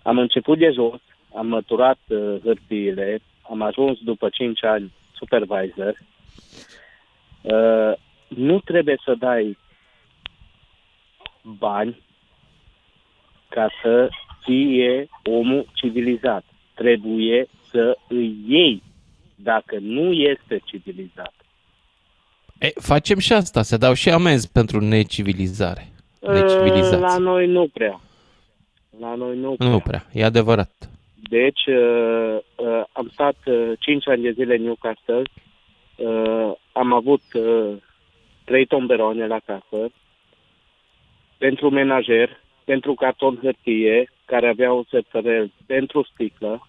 Am început de jos, am măturat uh, hârtiile, am ajuns după 5 ani supervisor. Uh, nu trebuie să dai bani ca să fie omul civilizat. Trebuie să îi iei dacă nu este civilizat. E, facem și asta, se dau și amenzi pentru necivilizare. Uh, Necivilizați. La noi nu prea. La noi nu prea. Nu prea, e adevărat. Deci, uh, uh, am stat uh, 5 ani de zile în Newcastle, uh, am avut uh, trei tomberoane la casă, pentru menajer, pentru carton hârtie, care avea un sertărel pentru sticlă,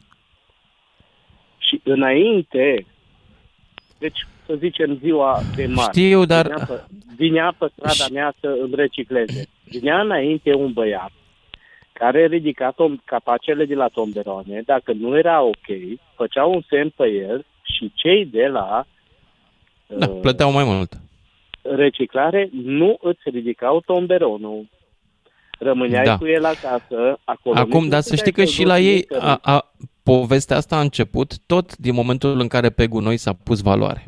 și înainte, deci să zicem ziua de mare, Știu, dar- vinea, pe, vinea pe strada mea să îmi recicleze. Vinea înainte un băiat care ridica tom- capacele de la tomberoane, dacă nu era ok, făcea un semn pe el și cei de la Da, plăteau mai mult. reciclare nu îți ridicau tomberonul. Rămâneai Da. cu el acasă, acolo. Acum, nici dar nu să știi că puteai și la ei, duci a, a, povestea asta a început tot din momentul în care pe gunoi s-a pus valoare.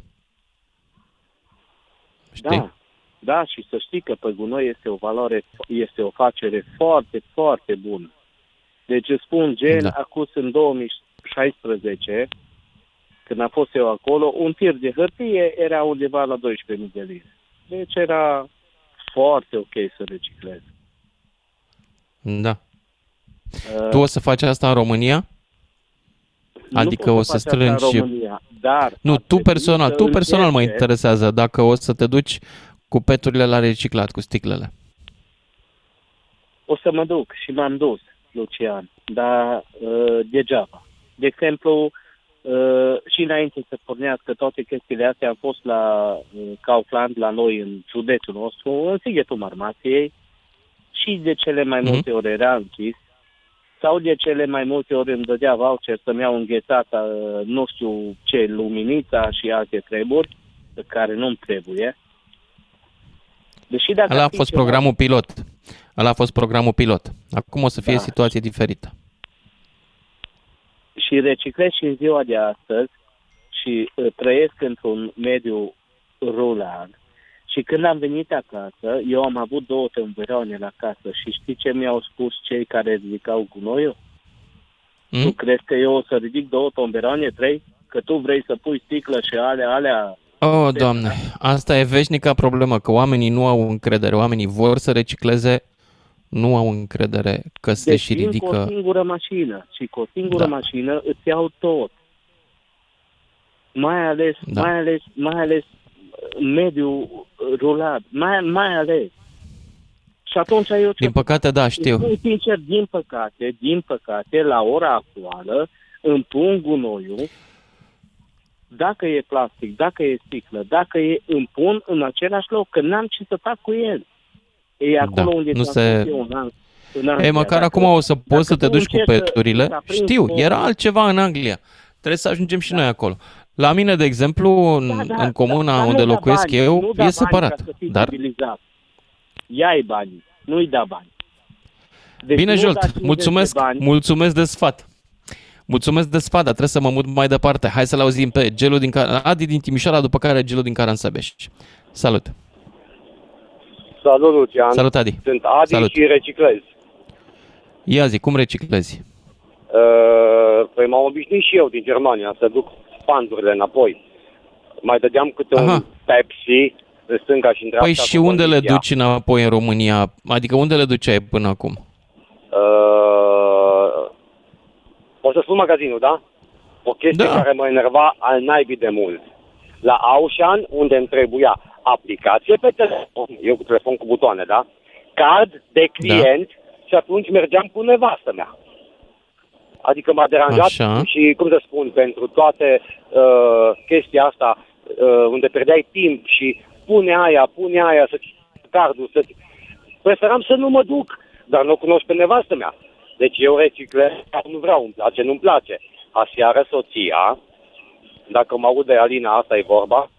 Știi? Da, da, și să știi că pe gunoi este o valoare, este o facere foarte, foarte bună. Deci îți spun, gen, da. acum în 2016, când a fost eu acolo, un tir de hârtie era undeva la 12.000 de lire. Deci era foarte ok să reciclezi. Da. Uh, tu o să faci asta în România? Adică o să strângi... România, dar nu, tu personal, tu personal mă încerce... interesează dacă o să te duci cu peturile la reciclat, cu sticlele. O să mă duc și m-am dus, Lucian, dar uh, degeaba. De exemplu, uh, și înainte să pornească toate chestiile astea, am fost la uh, Kaufland, la noi în județul nostru, în Sighetul Marmației, și de cele mai Mhm. multe ori era închis, sau de cele mai multe ori îmi dădea voucher să-mi iau înghețată, uh, nu știu ce, luminița și alte treburi, care nu-mi trebuie. Deși dacă Ăla ar a fi fost ceva- programul pilot. Ăla a fost programul pilot. Acum o să fie Da. situație diferită. și reciclez și în ziua de astăzi și uh, trăiesc într-un mediu rural. Și când am venit acasă, eu am avut două tâmberoane la casă și știi ce mi-au spus cei care ridicau gunoiul? Mm? Tu crezi că eu o să ridic două tomberoane, trei? Că tu vrei să pui sticlă și alea, alea... Oh, doamne, asta e veșnica problemă, că oamenii nu au încredere. Oamenii vor să recicleze, nu au încredere că se Deci și vin cu o ridică... singură mașină și cu o singură Da. mașină îți iau tot. Mai ales, Da. mai ales, mai ales în mediul rural, mai, mai ales. Și atunci eu ce Din păcate, da, Îți știu. spun sincer, din păcate, din păcate, la ora actuală, îmi pun gunoiul, dacă e plastic, dacă e sticlă, dacă e, îmi pun în același loc, că n-am ce să fac cu el. E acolo Da, unde nu ți-am se- spus eu, în Ang- în Ei, Anglia. măcar Dacă- acum o să poți să te tu duci cu încerci să- peturile. să aprinzi Știu, o- era altceva în Anglia. Trebuie să ajungem și noi acolo. La mine, de exemplu, în, Da, da, în comuna dar nu unde da locuiesc bani, eu, nu da e bani separat. ca să fii Dar civilizat. Ia-i banii, nu-i da bani. Deci Bine, nu Jolt, da 50 mulțumesc, de bani. mulțumesc de sfat. Mulțumesc de sfat, dar trebuie să mă mut mai departe. Hai să-l auzim pe Gelu din Car- Adi din Timișoara, după care Gelu din Caransebeș. Salut! Salut, Lucian. Salut, Adi. Sunt Adi Salut. și reciclez. Ia zi, cum reciclezi? Uh, păi m-am obișnuit și eu din Germania să duc pandurile înapoi. Mai dădeam câte Aha. un Pepsi în stânga și în dreapta. Păi și cu unde le condiția. duci înapoi în România? Adică unde le duceai până acum? Uh, o să spun magazinul, da? O chestie Da. care mă enerva al naibii de mult. La Auchan, unde îmi trebuia aplicație pe telefon, eu cu telefon cu butoane, da? Card de client da. și atunci mergeam cu nevastă mea. Adică m-a deranjat Așa. și, cum să spun, pentru toate uh, chestia asta, uh, unde pierdeai timp și pune aia, pune aia, să-ți cardul, să Preferam să nu mă duc, dar nu o cunosc pe nevastă mea. Deci eu reciclez, dar nu vreau, îmi place, nu-mi place. Aseară soția, dacă mă aude Alina, asta e vorba,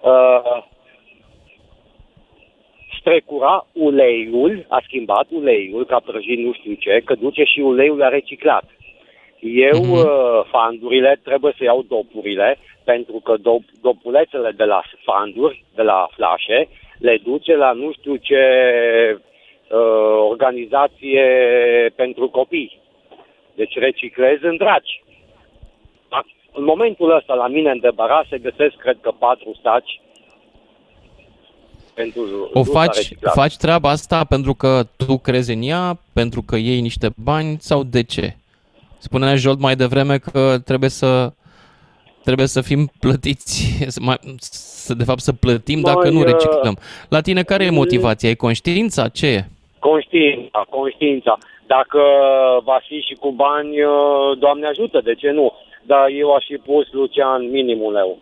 uh, strecura uleiul, a schimbat uleiul ca prăjit nu știu ce, că duce și uleiul la reciclat. Eu, Mhm. uh, fandurile, trebuie să iau dopurile, pentru că dop, dopulețele de la fanduri, de la flașe, le duce la nu știu ce uh, organizație pentru copii. Deci reciclez în dragi. Ac- În momentul ăsta, la mine în debaras, se găsesc, cred că, patru staci pentru O dus la faci, reciclat. faci treaba asta pentru că tu crezi în ea, pentru că iei niște bani sau de ce? Spunea Jolt mai devreme că trebuie să trebuie să fim plătiți, să, mai, să de fapt să plătim Mai, dacă nu uh, reciclăm. La tine care e motivația? E conștiința? Ce e? Conștiința, conștiința. Dacă va fi și cu bani, uh, Doamne ajută, de ce nu? Dar eu aș fi pus, Lucian, minim un leu.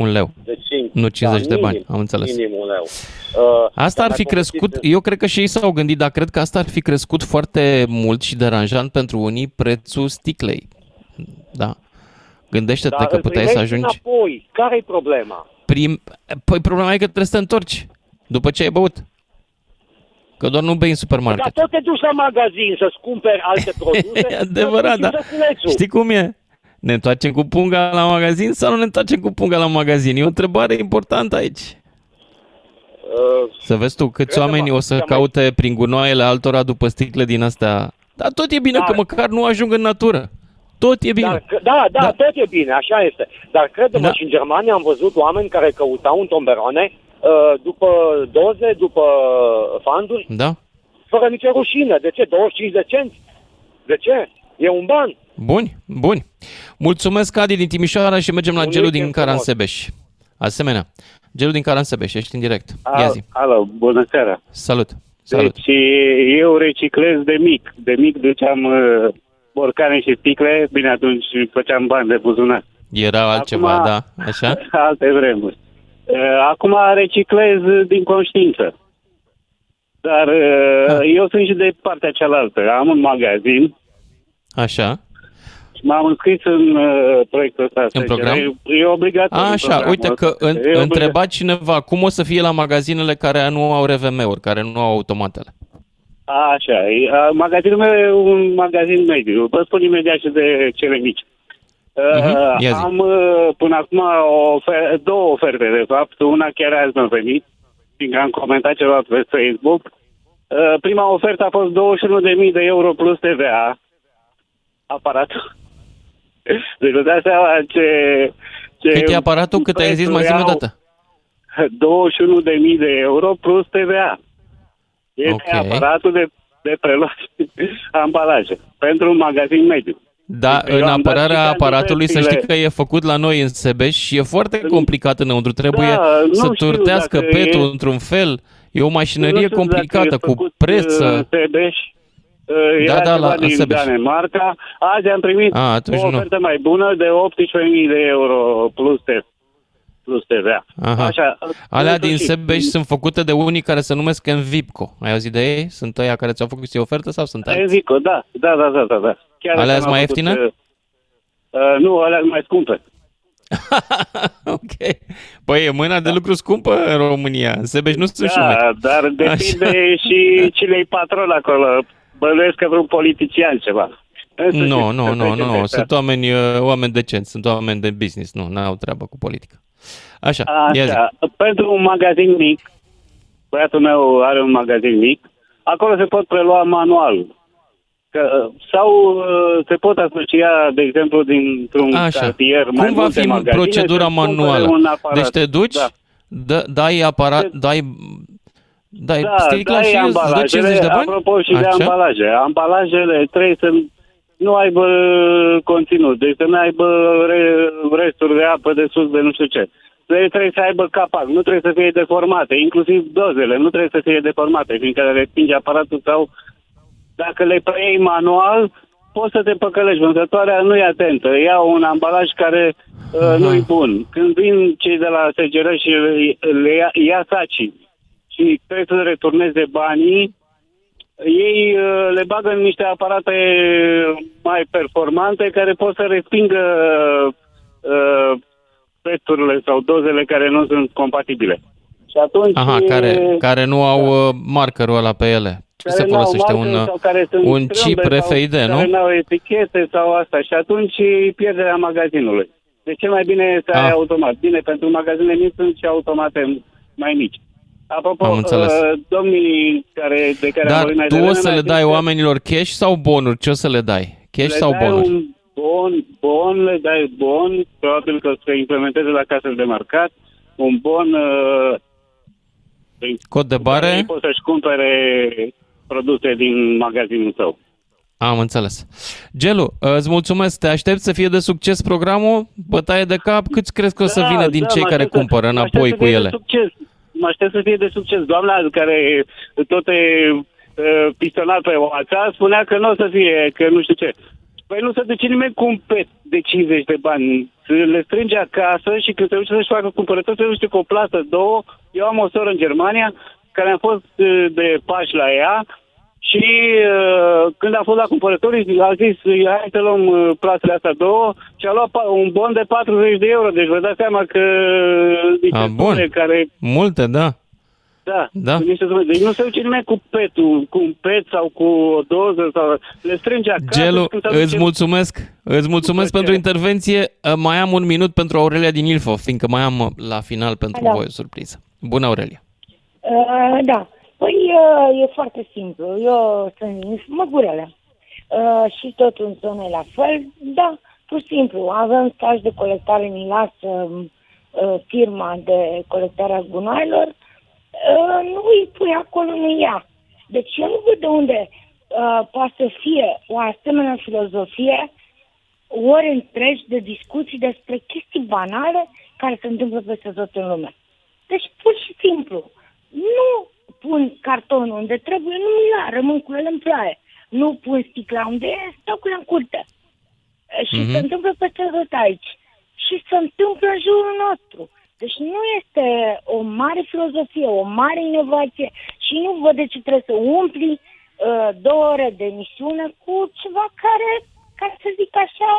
Un leu. Deci, sincer, Nu 50 de minim, bani, am înțeles. Minim un leu. Uh, Asta ar mai fi povestit- crescut, eu cred că și ei s-au gândit, dar cred că asta ar fi crescut foarte mult și deranjant pentru unii prețul sticlei. Da. Gândește-te Dar că îl puteai să primești ajungi înapoi. Care-i problema? prim... Păi problema e că trebuie să te întorci după ce ai băut. Că doar nu bei în supermarket. Dar tot te duci la magazin să-ți cumperi alte *laughs* produse. E adevărat, să-ți da. săculețul. Știi cum e? Ne întoarcem cu punga la magazin sau nu ne întoarcem cu punga la magazin? E o întrebare importantă aici. Uh, Să vezi tu câți Cred că oameni mă- o să cea mai- caute prin gunoaiele altora după sticle din astea. Dar tot e bine Da. că măcar nu ajung în natură. Tot e bine. Dar, că- da, da, da, tot e bine, așa este. Dar credem da. și în Germania am văzut oameni care căutau un tomberone uh, după doze, după fanduri, Da? fără nicio rușine. De ce? 25 de cenți? De ce? E un ban. Buni, buni. Mulțumesc, Adi din Timișoara și mergem la Un Gelu din weekend frumos. Caransebeș. Asemenea, Gelu din Caransebeș, ești în direct. Ia zi. Alo, bună seara. Salut. Salut. Deci eu reciclez de mic. De mic duceam uh, borcane și sticle, bine atunci făceam bani de buzunar. Era altceva, Acum- da, așa? *laughs* Alte vremuri. Uh, Acum reciclez din conștiință. Dar uh, eu sunt și de partea cealaltă. Am un magazin Așa. și m-am înscris în uh, proiectul ăsta. În program? E, e obligatoriu. Așa, programul uite că ăsta. în, E obligatoriu. întreba cineva cum o să fie la magazinele care nu au RVM-uri, care nu au automatele. Așa, e, a, magazinul meu e un magazin mediu. Vă spun imediat și de cele mici. Mhm, Uh, ia zi. am uh, până acum o ofer- două oferte, de fapt. Una chiar azi mi-a venit, fiindcă am comentat ceva pe Facebook. Uh, prima ofertă a fost 21.000 de euro plus TVA. Aparatul. *laughs* Deci vă dați seama ce... ce Cât e aparatul? Cât ai zis? Mai zi o prețuri dată. au. *laughs* 21.000 de euro plus TVA. Este Ok. aparatul de, de preluat *laughs* ambalaje pentru un magazin mediu. Da, Deci eu în am dat apărarea și aparatului să știi cantitățile. că e făcut la noi în Sebeș și e foarte complicat înăuntru. Trebuie Da, nu să știu turtească dacă petul e- într-un fel. E o Nu mașinărie știu dacă complicată, e cu făcut, preț. uh, să- Sebeș. Uh, Da, Era da, ceva la- din Sebeș. Danemarca. Azi am primit A, atunci o nu. ofertă mai bună de 18.000 de euro plus, te, plus TVA. Aha. Așa, Alea în din sfârșit. Sebeș sunt făcute de unii care se numesc Envipco. Ai auzit de ei? Sunt ăia care ți-au făcut ție ofertă sau sunt alții? Envico, da, da, da, da, da. da. Chiar Alea am sunt mai făcut, ieftine? uh, Uh, nu, alea sunt mai scumpe. *laughs* ok. Păi e mâna de lucru scumpă în România. În Sebeș nu sunt da, șumeri. dar depinde și cine e patron acolo. Bănuiesc că vreun politician ceva. În sfârșit, Nu, nu, să nu, trecem nu, peste sunt oameni, uh, oameni decenți, sunt oameni de business, nu, n-au treabă cu politică. Așa, ia zi. Așa, pentru un magazin mic, băiatul meu are un magazin mic, acolo se pot prelua manual. Că, sau uh, se pot asocia, de exemplu, dintr-un Așa. cartier mai Cum va multe fi magazine procedura să-ți cumpere manuală? Un aparat. Deci te duci, Da. dă, dai aparat, dai, dai Da, sticla dai și îți dă ambalajele, 50 de bani? apropo și de Așa? ambalaje. Ambalajele trebuie să nu aibă conținut, deci să nu aibă re, resturi de apă de sus de nu știu ce. Deci trebuie să aibă capac, nu trebuie să fie deformate, inclusiv dozele, nu trebuie să fie deformate, fiindcă le respinge aparatul sau dacă le preiei manual, poți să te păcălești. Vânzătoarea nu e atentă, ia un ambalaj care uh, nu e bun. Când vin cei de la SGR și le, le ia, ia sacii și trebuie să returneze banii, ei uh, le bagă în niște aparate mai performante care pot să respingă uh, prețurile sau dozele care nu sunt compatibile. Și atunci... Aha, e- care, care nu au uh, markerul ăla pe ele. Ce care se n-au folosește? marcă Un, uh, sau care sunt un chip strâmbe sau RFID, Care nu? nu au etichete sau asta și atunci e pierderea magazinului. De ce mai bine să ai Ah. automat? Bine, pentru magazinele mici sunt și automate mai mici. Apropo, Am înțeles. uh, domnii care, de care am Dar vorbit mai tu o devreme, să mi-a le zis dai că oamenilor cash sau bonuri? Ce o să le dai? Cash le sau dai bonuri? un bon, bon, le dai bon, probabil că o să implementeze la casele de marcat, un bon uh, prin Cod de care bare? ei pot să-și cumpere produse din magazinul său. Am înțeles. Gelu, uh, îți mulțumesc. Te aștept să fie de succes programul, bătaie de cap. Câți crezi că o să Da, vină din da, cei mă care aștept să- cumpără mă înapoi aștept să cu fie ele? De succes. Mă aștept să fie de succes. Doamna care tot e uh, pistonat pe WhatsApp spunea că nu o să fie, că nu știu ce. Păi nu se duce nimeni cu un pet de 50 de bani. Se Le strânge acasă și când se duce să-și facă cumpărături, se duce cu o plasă, două. Eu am o soră în Germania care am fost uh, de pași la ea și uh, când a fost la cumpărături, a zis, hai să luăm uh, plasele astea două și a luat pa- un bon de 40 de euro. Deci vă dați seama că uh, niște A, bun. sume care Multe, da. Da. Da. Cu niște zumări. Deci nu se duce nimeni cu petul, cu un pet sau cu o doză sau le strânge acasă. Gelu, și când se aduce- îți mulțumesc. Îți mulțumesc pentru intervenție. Uh, Mai am un minut pentru Aurelia din Ilfov, fiindcă mai am uh, la final pentru Da. voi o surpriză. Bună, Aurelia. Uh, da. Păi uh, e foarte simplu. Eu sunt din Măgurele. Uh, și tot în zonă e la fel. Da, pur și simplu. Avem staj de colectare, mi lasă uh, firma de colectare a gunoaielor. Uh, nu îi pui acolo, nu ia. Deci eu nu văd de unde uh, poate să fie o asemenea filozofie ori întregi de discuții despre chestii banale care se întâmplă peste tot în lume. Deci, pur și simplu, nu pun cartonul unde trebuie, nu ia, rămân cu el în ploaie. Nu pun sticla unde e, stau cu ea în curte. E, Și Mhm. se întâmplă peste tot aici. Și se întâmplă în jurul nostru. Deci nu este o mare filozofie, o mare inovație și nu văd de ce trebuie să umpli uh, două ore de emisiune cu ceva care, ca să zic așa,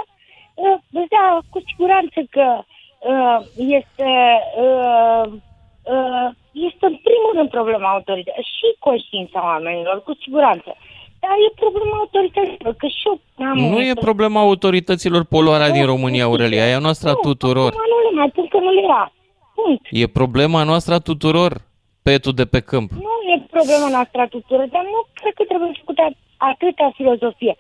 uh, da, cu siguranță că uh, este uh, uh, este în primul rând problema autorității și conștiința oamenilor, cu siguranță. Dar e problema autorităților, că și eu am Nu e problema autorităților poluarea din România, Aurelia, e a noastră a tuturor. Acum nu le mai pun că nu le ia. Punct. E problema noastră a tuturor, petul de pe câmp. Nu e problema noastră a tuturor, dar nu cred că trebuie făcută atâta filozofie.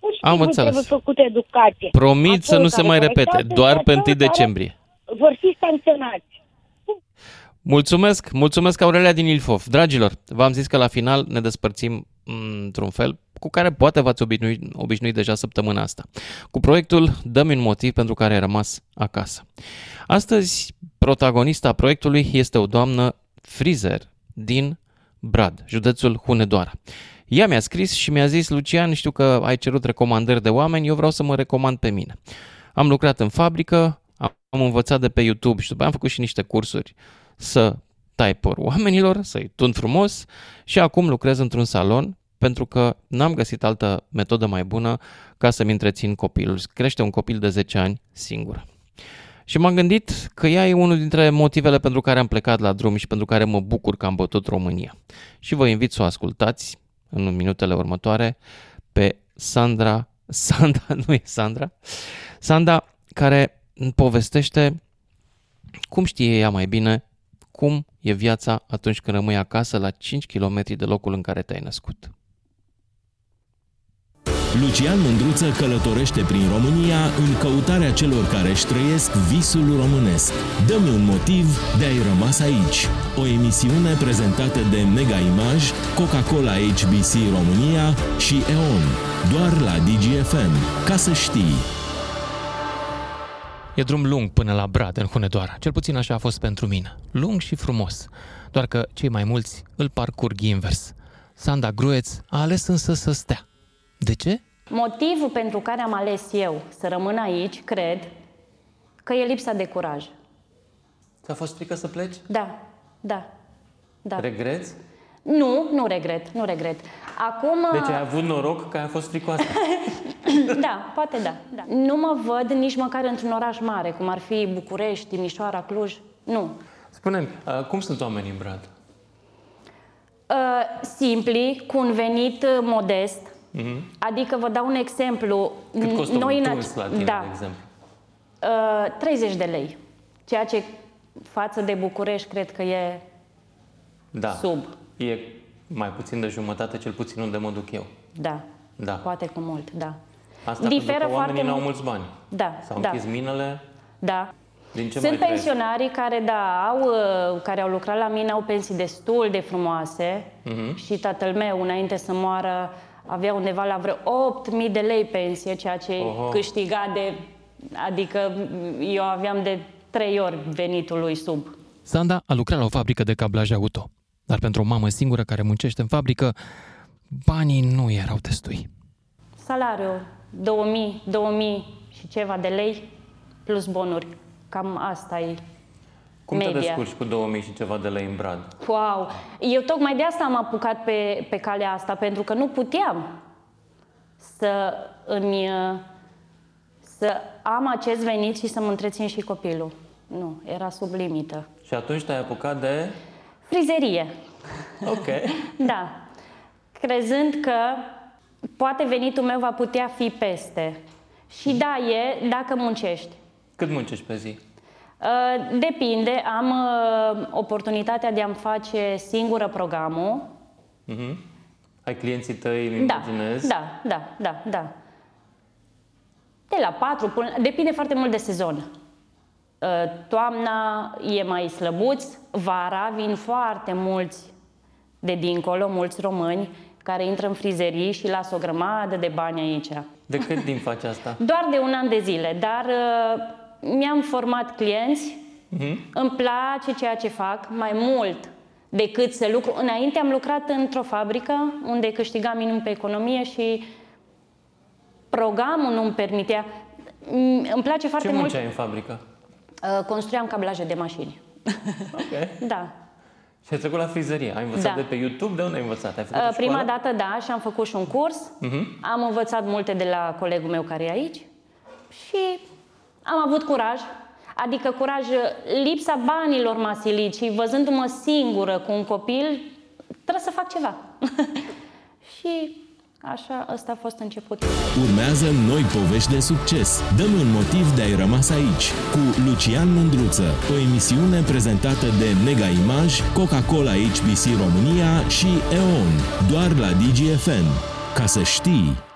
Pur și Am simplu înțeles. trebuie făcută educație. Promit să Acolo nu se care mai colectează repete, doar și pe acolo 1 care decembrie. Vor fi sancționați. Mulțumesc, mulțumesc Aurelia din Ilfov. Dragilor, v-am zis că la final ne despărțim mm, într-un fel cu care poate v-ați obișnuit, obișnuit deja săptămâna asta. Cu proiectul Dă-mi un motiv pentru care ai rămas acasă. Astăzi, protagonista proiectului este o doamnă frizer din Brad, județul Hunedoara. Ea mi-a scris și mi-a zis, Lucian, știu că ai cerut recomandări de oameni, eu vreau să mă recomand pe mine. Am lucrat în fabrică, am învățat de pe YouTube și după aia am făcut și niște cursuri să tai păr oamenilor, să-i tund frumos și acum lucrez într-un salon pentru că n-am găsit altă metodă mai bună ca să-mi întrețin copilul. Crește un copil de 10 ani singur. Și m-am gândit că ea e unul dintre motivele pentru care am plecat la drum și pentru care mă bucur că am bătut România. Și vă invit să o ascultați în minutele următoare pe Sandra, *laughs* Sandra, nu e Sandra, Sandra care îmi povestește cum știe ea mai bine cum e viața atunci când rămâi acasă la 5 km de locul în care te-ai născut. Lucian Mândruță călătorește prin România în căutarea celor care își trăiesc visul românesc. Dă-mi un motiv de a-i rămas aici. O emisiune prezentată de Mega Image, Coca-Cola HBC România și EON. Doar la DGFM. Ca să știi. E drum lung până la Brad, în Hunedoara. Cel puțin așa a fost pentru mine. Lung și frumos. Doar că cei mai mulți îl parcurg invers. Sanda Grueț a ales însă să stea. De ce? Motivul pentru care am ales eu să rămân aici, cred, că e lipsa de curaj. Ți-a fost frică să pleci? Da, da, da. Regreți? Nu, nu regret, nu regret. Acum... Deci ai avut noroc că ai fost fricoasă. *laughs* da, poate da, da. Nu mă văd nici măcar într-un oraș mare, cum ar fi București, Timișoara, Cluj. Nu. Spune-mi, uh, cum sunt oamenii în Brad? Uh, simpli, cu un venit uh, modest, Mhm. adică vă dau un exemplu. Cât costă Noi un în tuns ace- la tine, da, de exemplu? Uh, 30 de lei. Ceea ce față de București cred că e Da. sub. E mai puțin de jumătate, cel puțin unde mă duc eu. Da. Da. Poate cu mult, da. Asta Diferă pentru că oamenii foarte n-au mult. mulți bani. Da, S-au da. închis minele. Da. Din ce Sunt mai trăiesc? pensionarii care, da, au, uh, care au lucrat la mine, au pensii destul de frumoase Mhm. și tatăl meu, înainte să moară, avea undeva la vreo 8.000 de lei pensie, ceea ce Oho. câștiga de... Adică eu aveam de trei ori venitul lui sub. Sanda a lucrat la o fabrică de cablaj auto, dar pentru o mamă singură care muncește în fabrică, banii nu erau destui. Salariul 2000, 2000 și ceva de lei plus bonuri. Cam asta e Cum te media. descurci cu 2000 și ceva de lei în Brad? Wow! Eu tocmai de asta am apucat pe, pe calea asta, pentru că nu puteam să îmi să am acest venit și să-mi întrețin și copilul. Nu, era sub limită. Și atunci te-ai apucat de... Frizerie. Ok. *laughs* Da. Crezând că poate venitul meu va putea fi peste. Și da, e dacă muncești. Cât muncești pe zi? Uh, Depinde, am uh, oportunitatea de a-mi face singură programul. Mhm. Ai clienții tăi, îmi Da, imaginez. da, da, da, da. De la 4 până... Depinde foarte mult de sezon. Uh, Toamna e mai slăbuț, vara vin foarte mulți de dincolo, mulți români care intră în frizerii și lasă o grămadă de bani aici. De cât timp faci asta? *laughs* Doar de un an de zile, dar uh, mi-am format clienți, Mhm. îmi place ceea ce fac mai mult decât să lucru. Înainte am lucrat într-o fabrică unde câștigam minim pe economie și programul nu îmi permitea. Mm, Îmi place foarte Ce mult. munceai în fabrică? Uh, Construiam cablaje de mașini. Ok. *laughs* Da. Și ai trecut la frizerie. Ai învățat Da. de pe YouTube? De unde ai învățat? Ai făcut Uh, o Prima școală? dată, da, și am făcut și un curs. Mhm. Am învățat multe de la colegul meu care e aici și am avut curaj. Adică curaj, lipsa banilor m-a silit și văzându-mă singură cu un copil, trebuie să fac ceva. *laughs* și așa, ăsta a fost începutul. Urmează noi povești de succes. Dăm un motiv de a-i rămas aici cu Lucian Mândruță, o emisiune prezentată de Mega Image, Coca-Cola HBC România și EON, doar la DGFM. Ca să știi!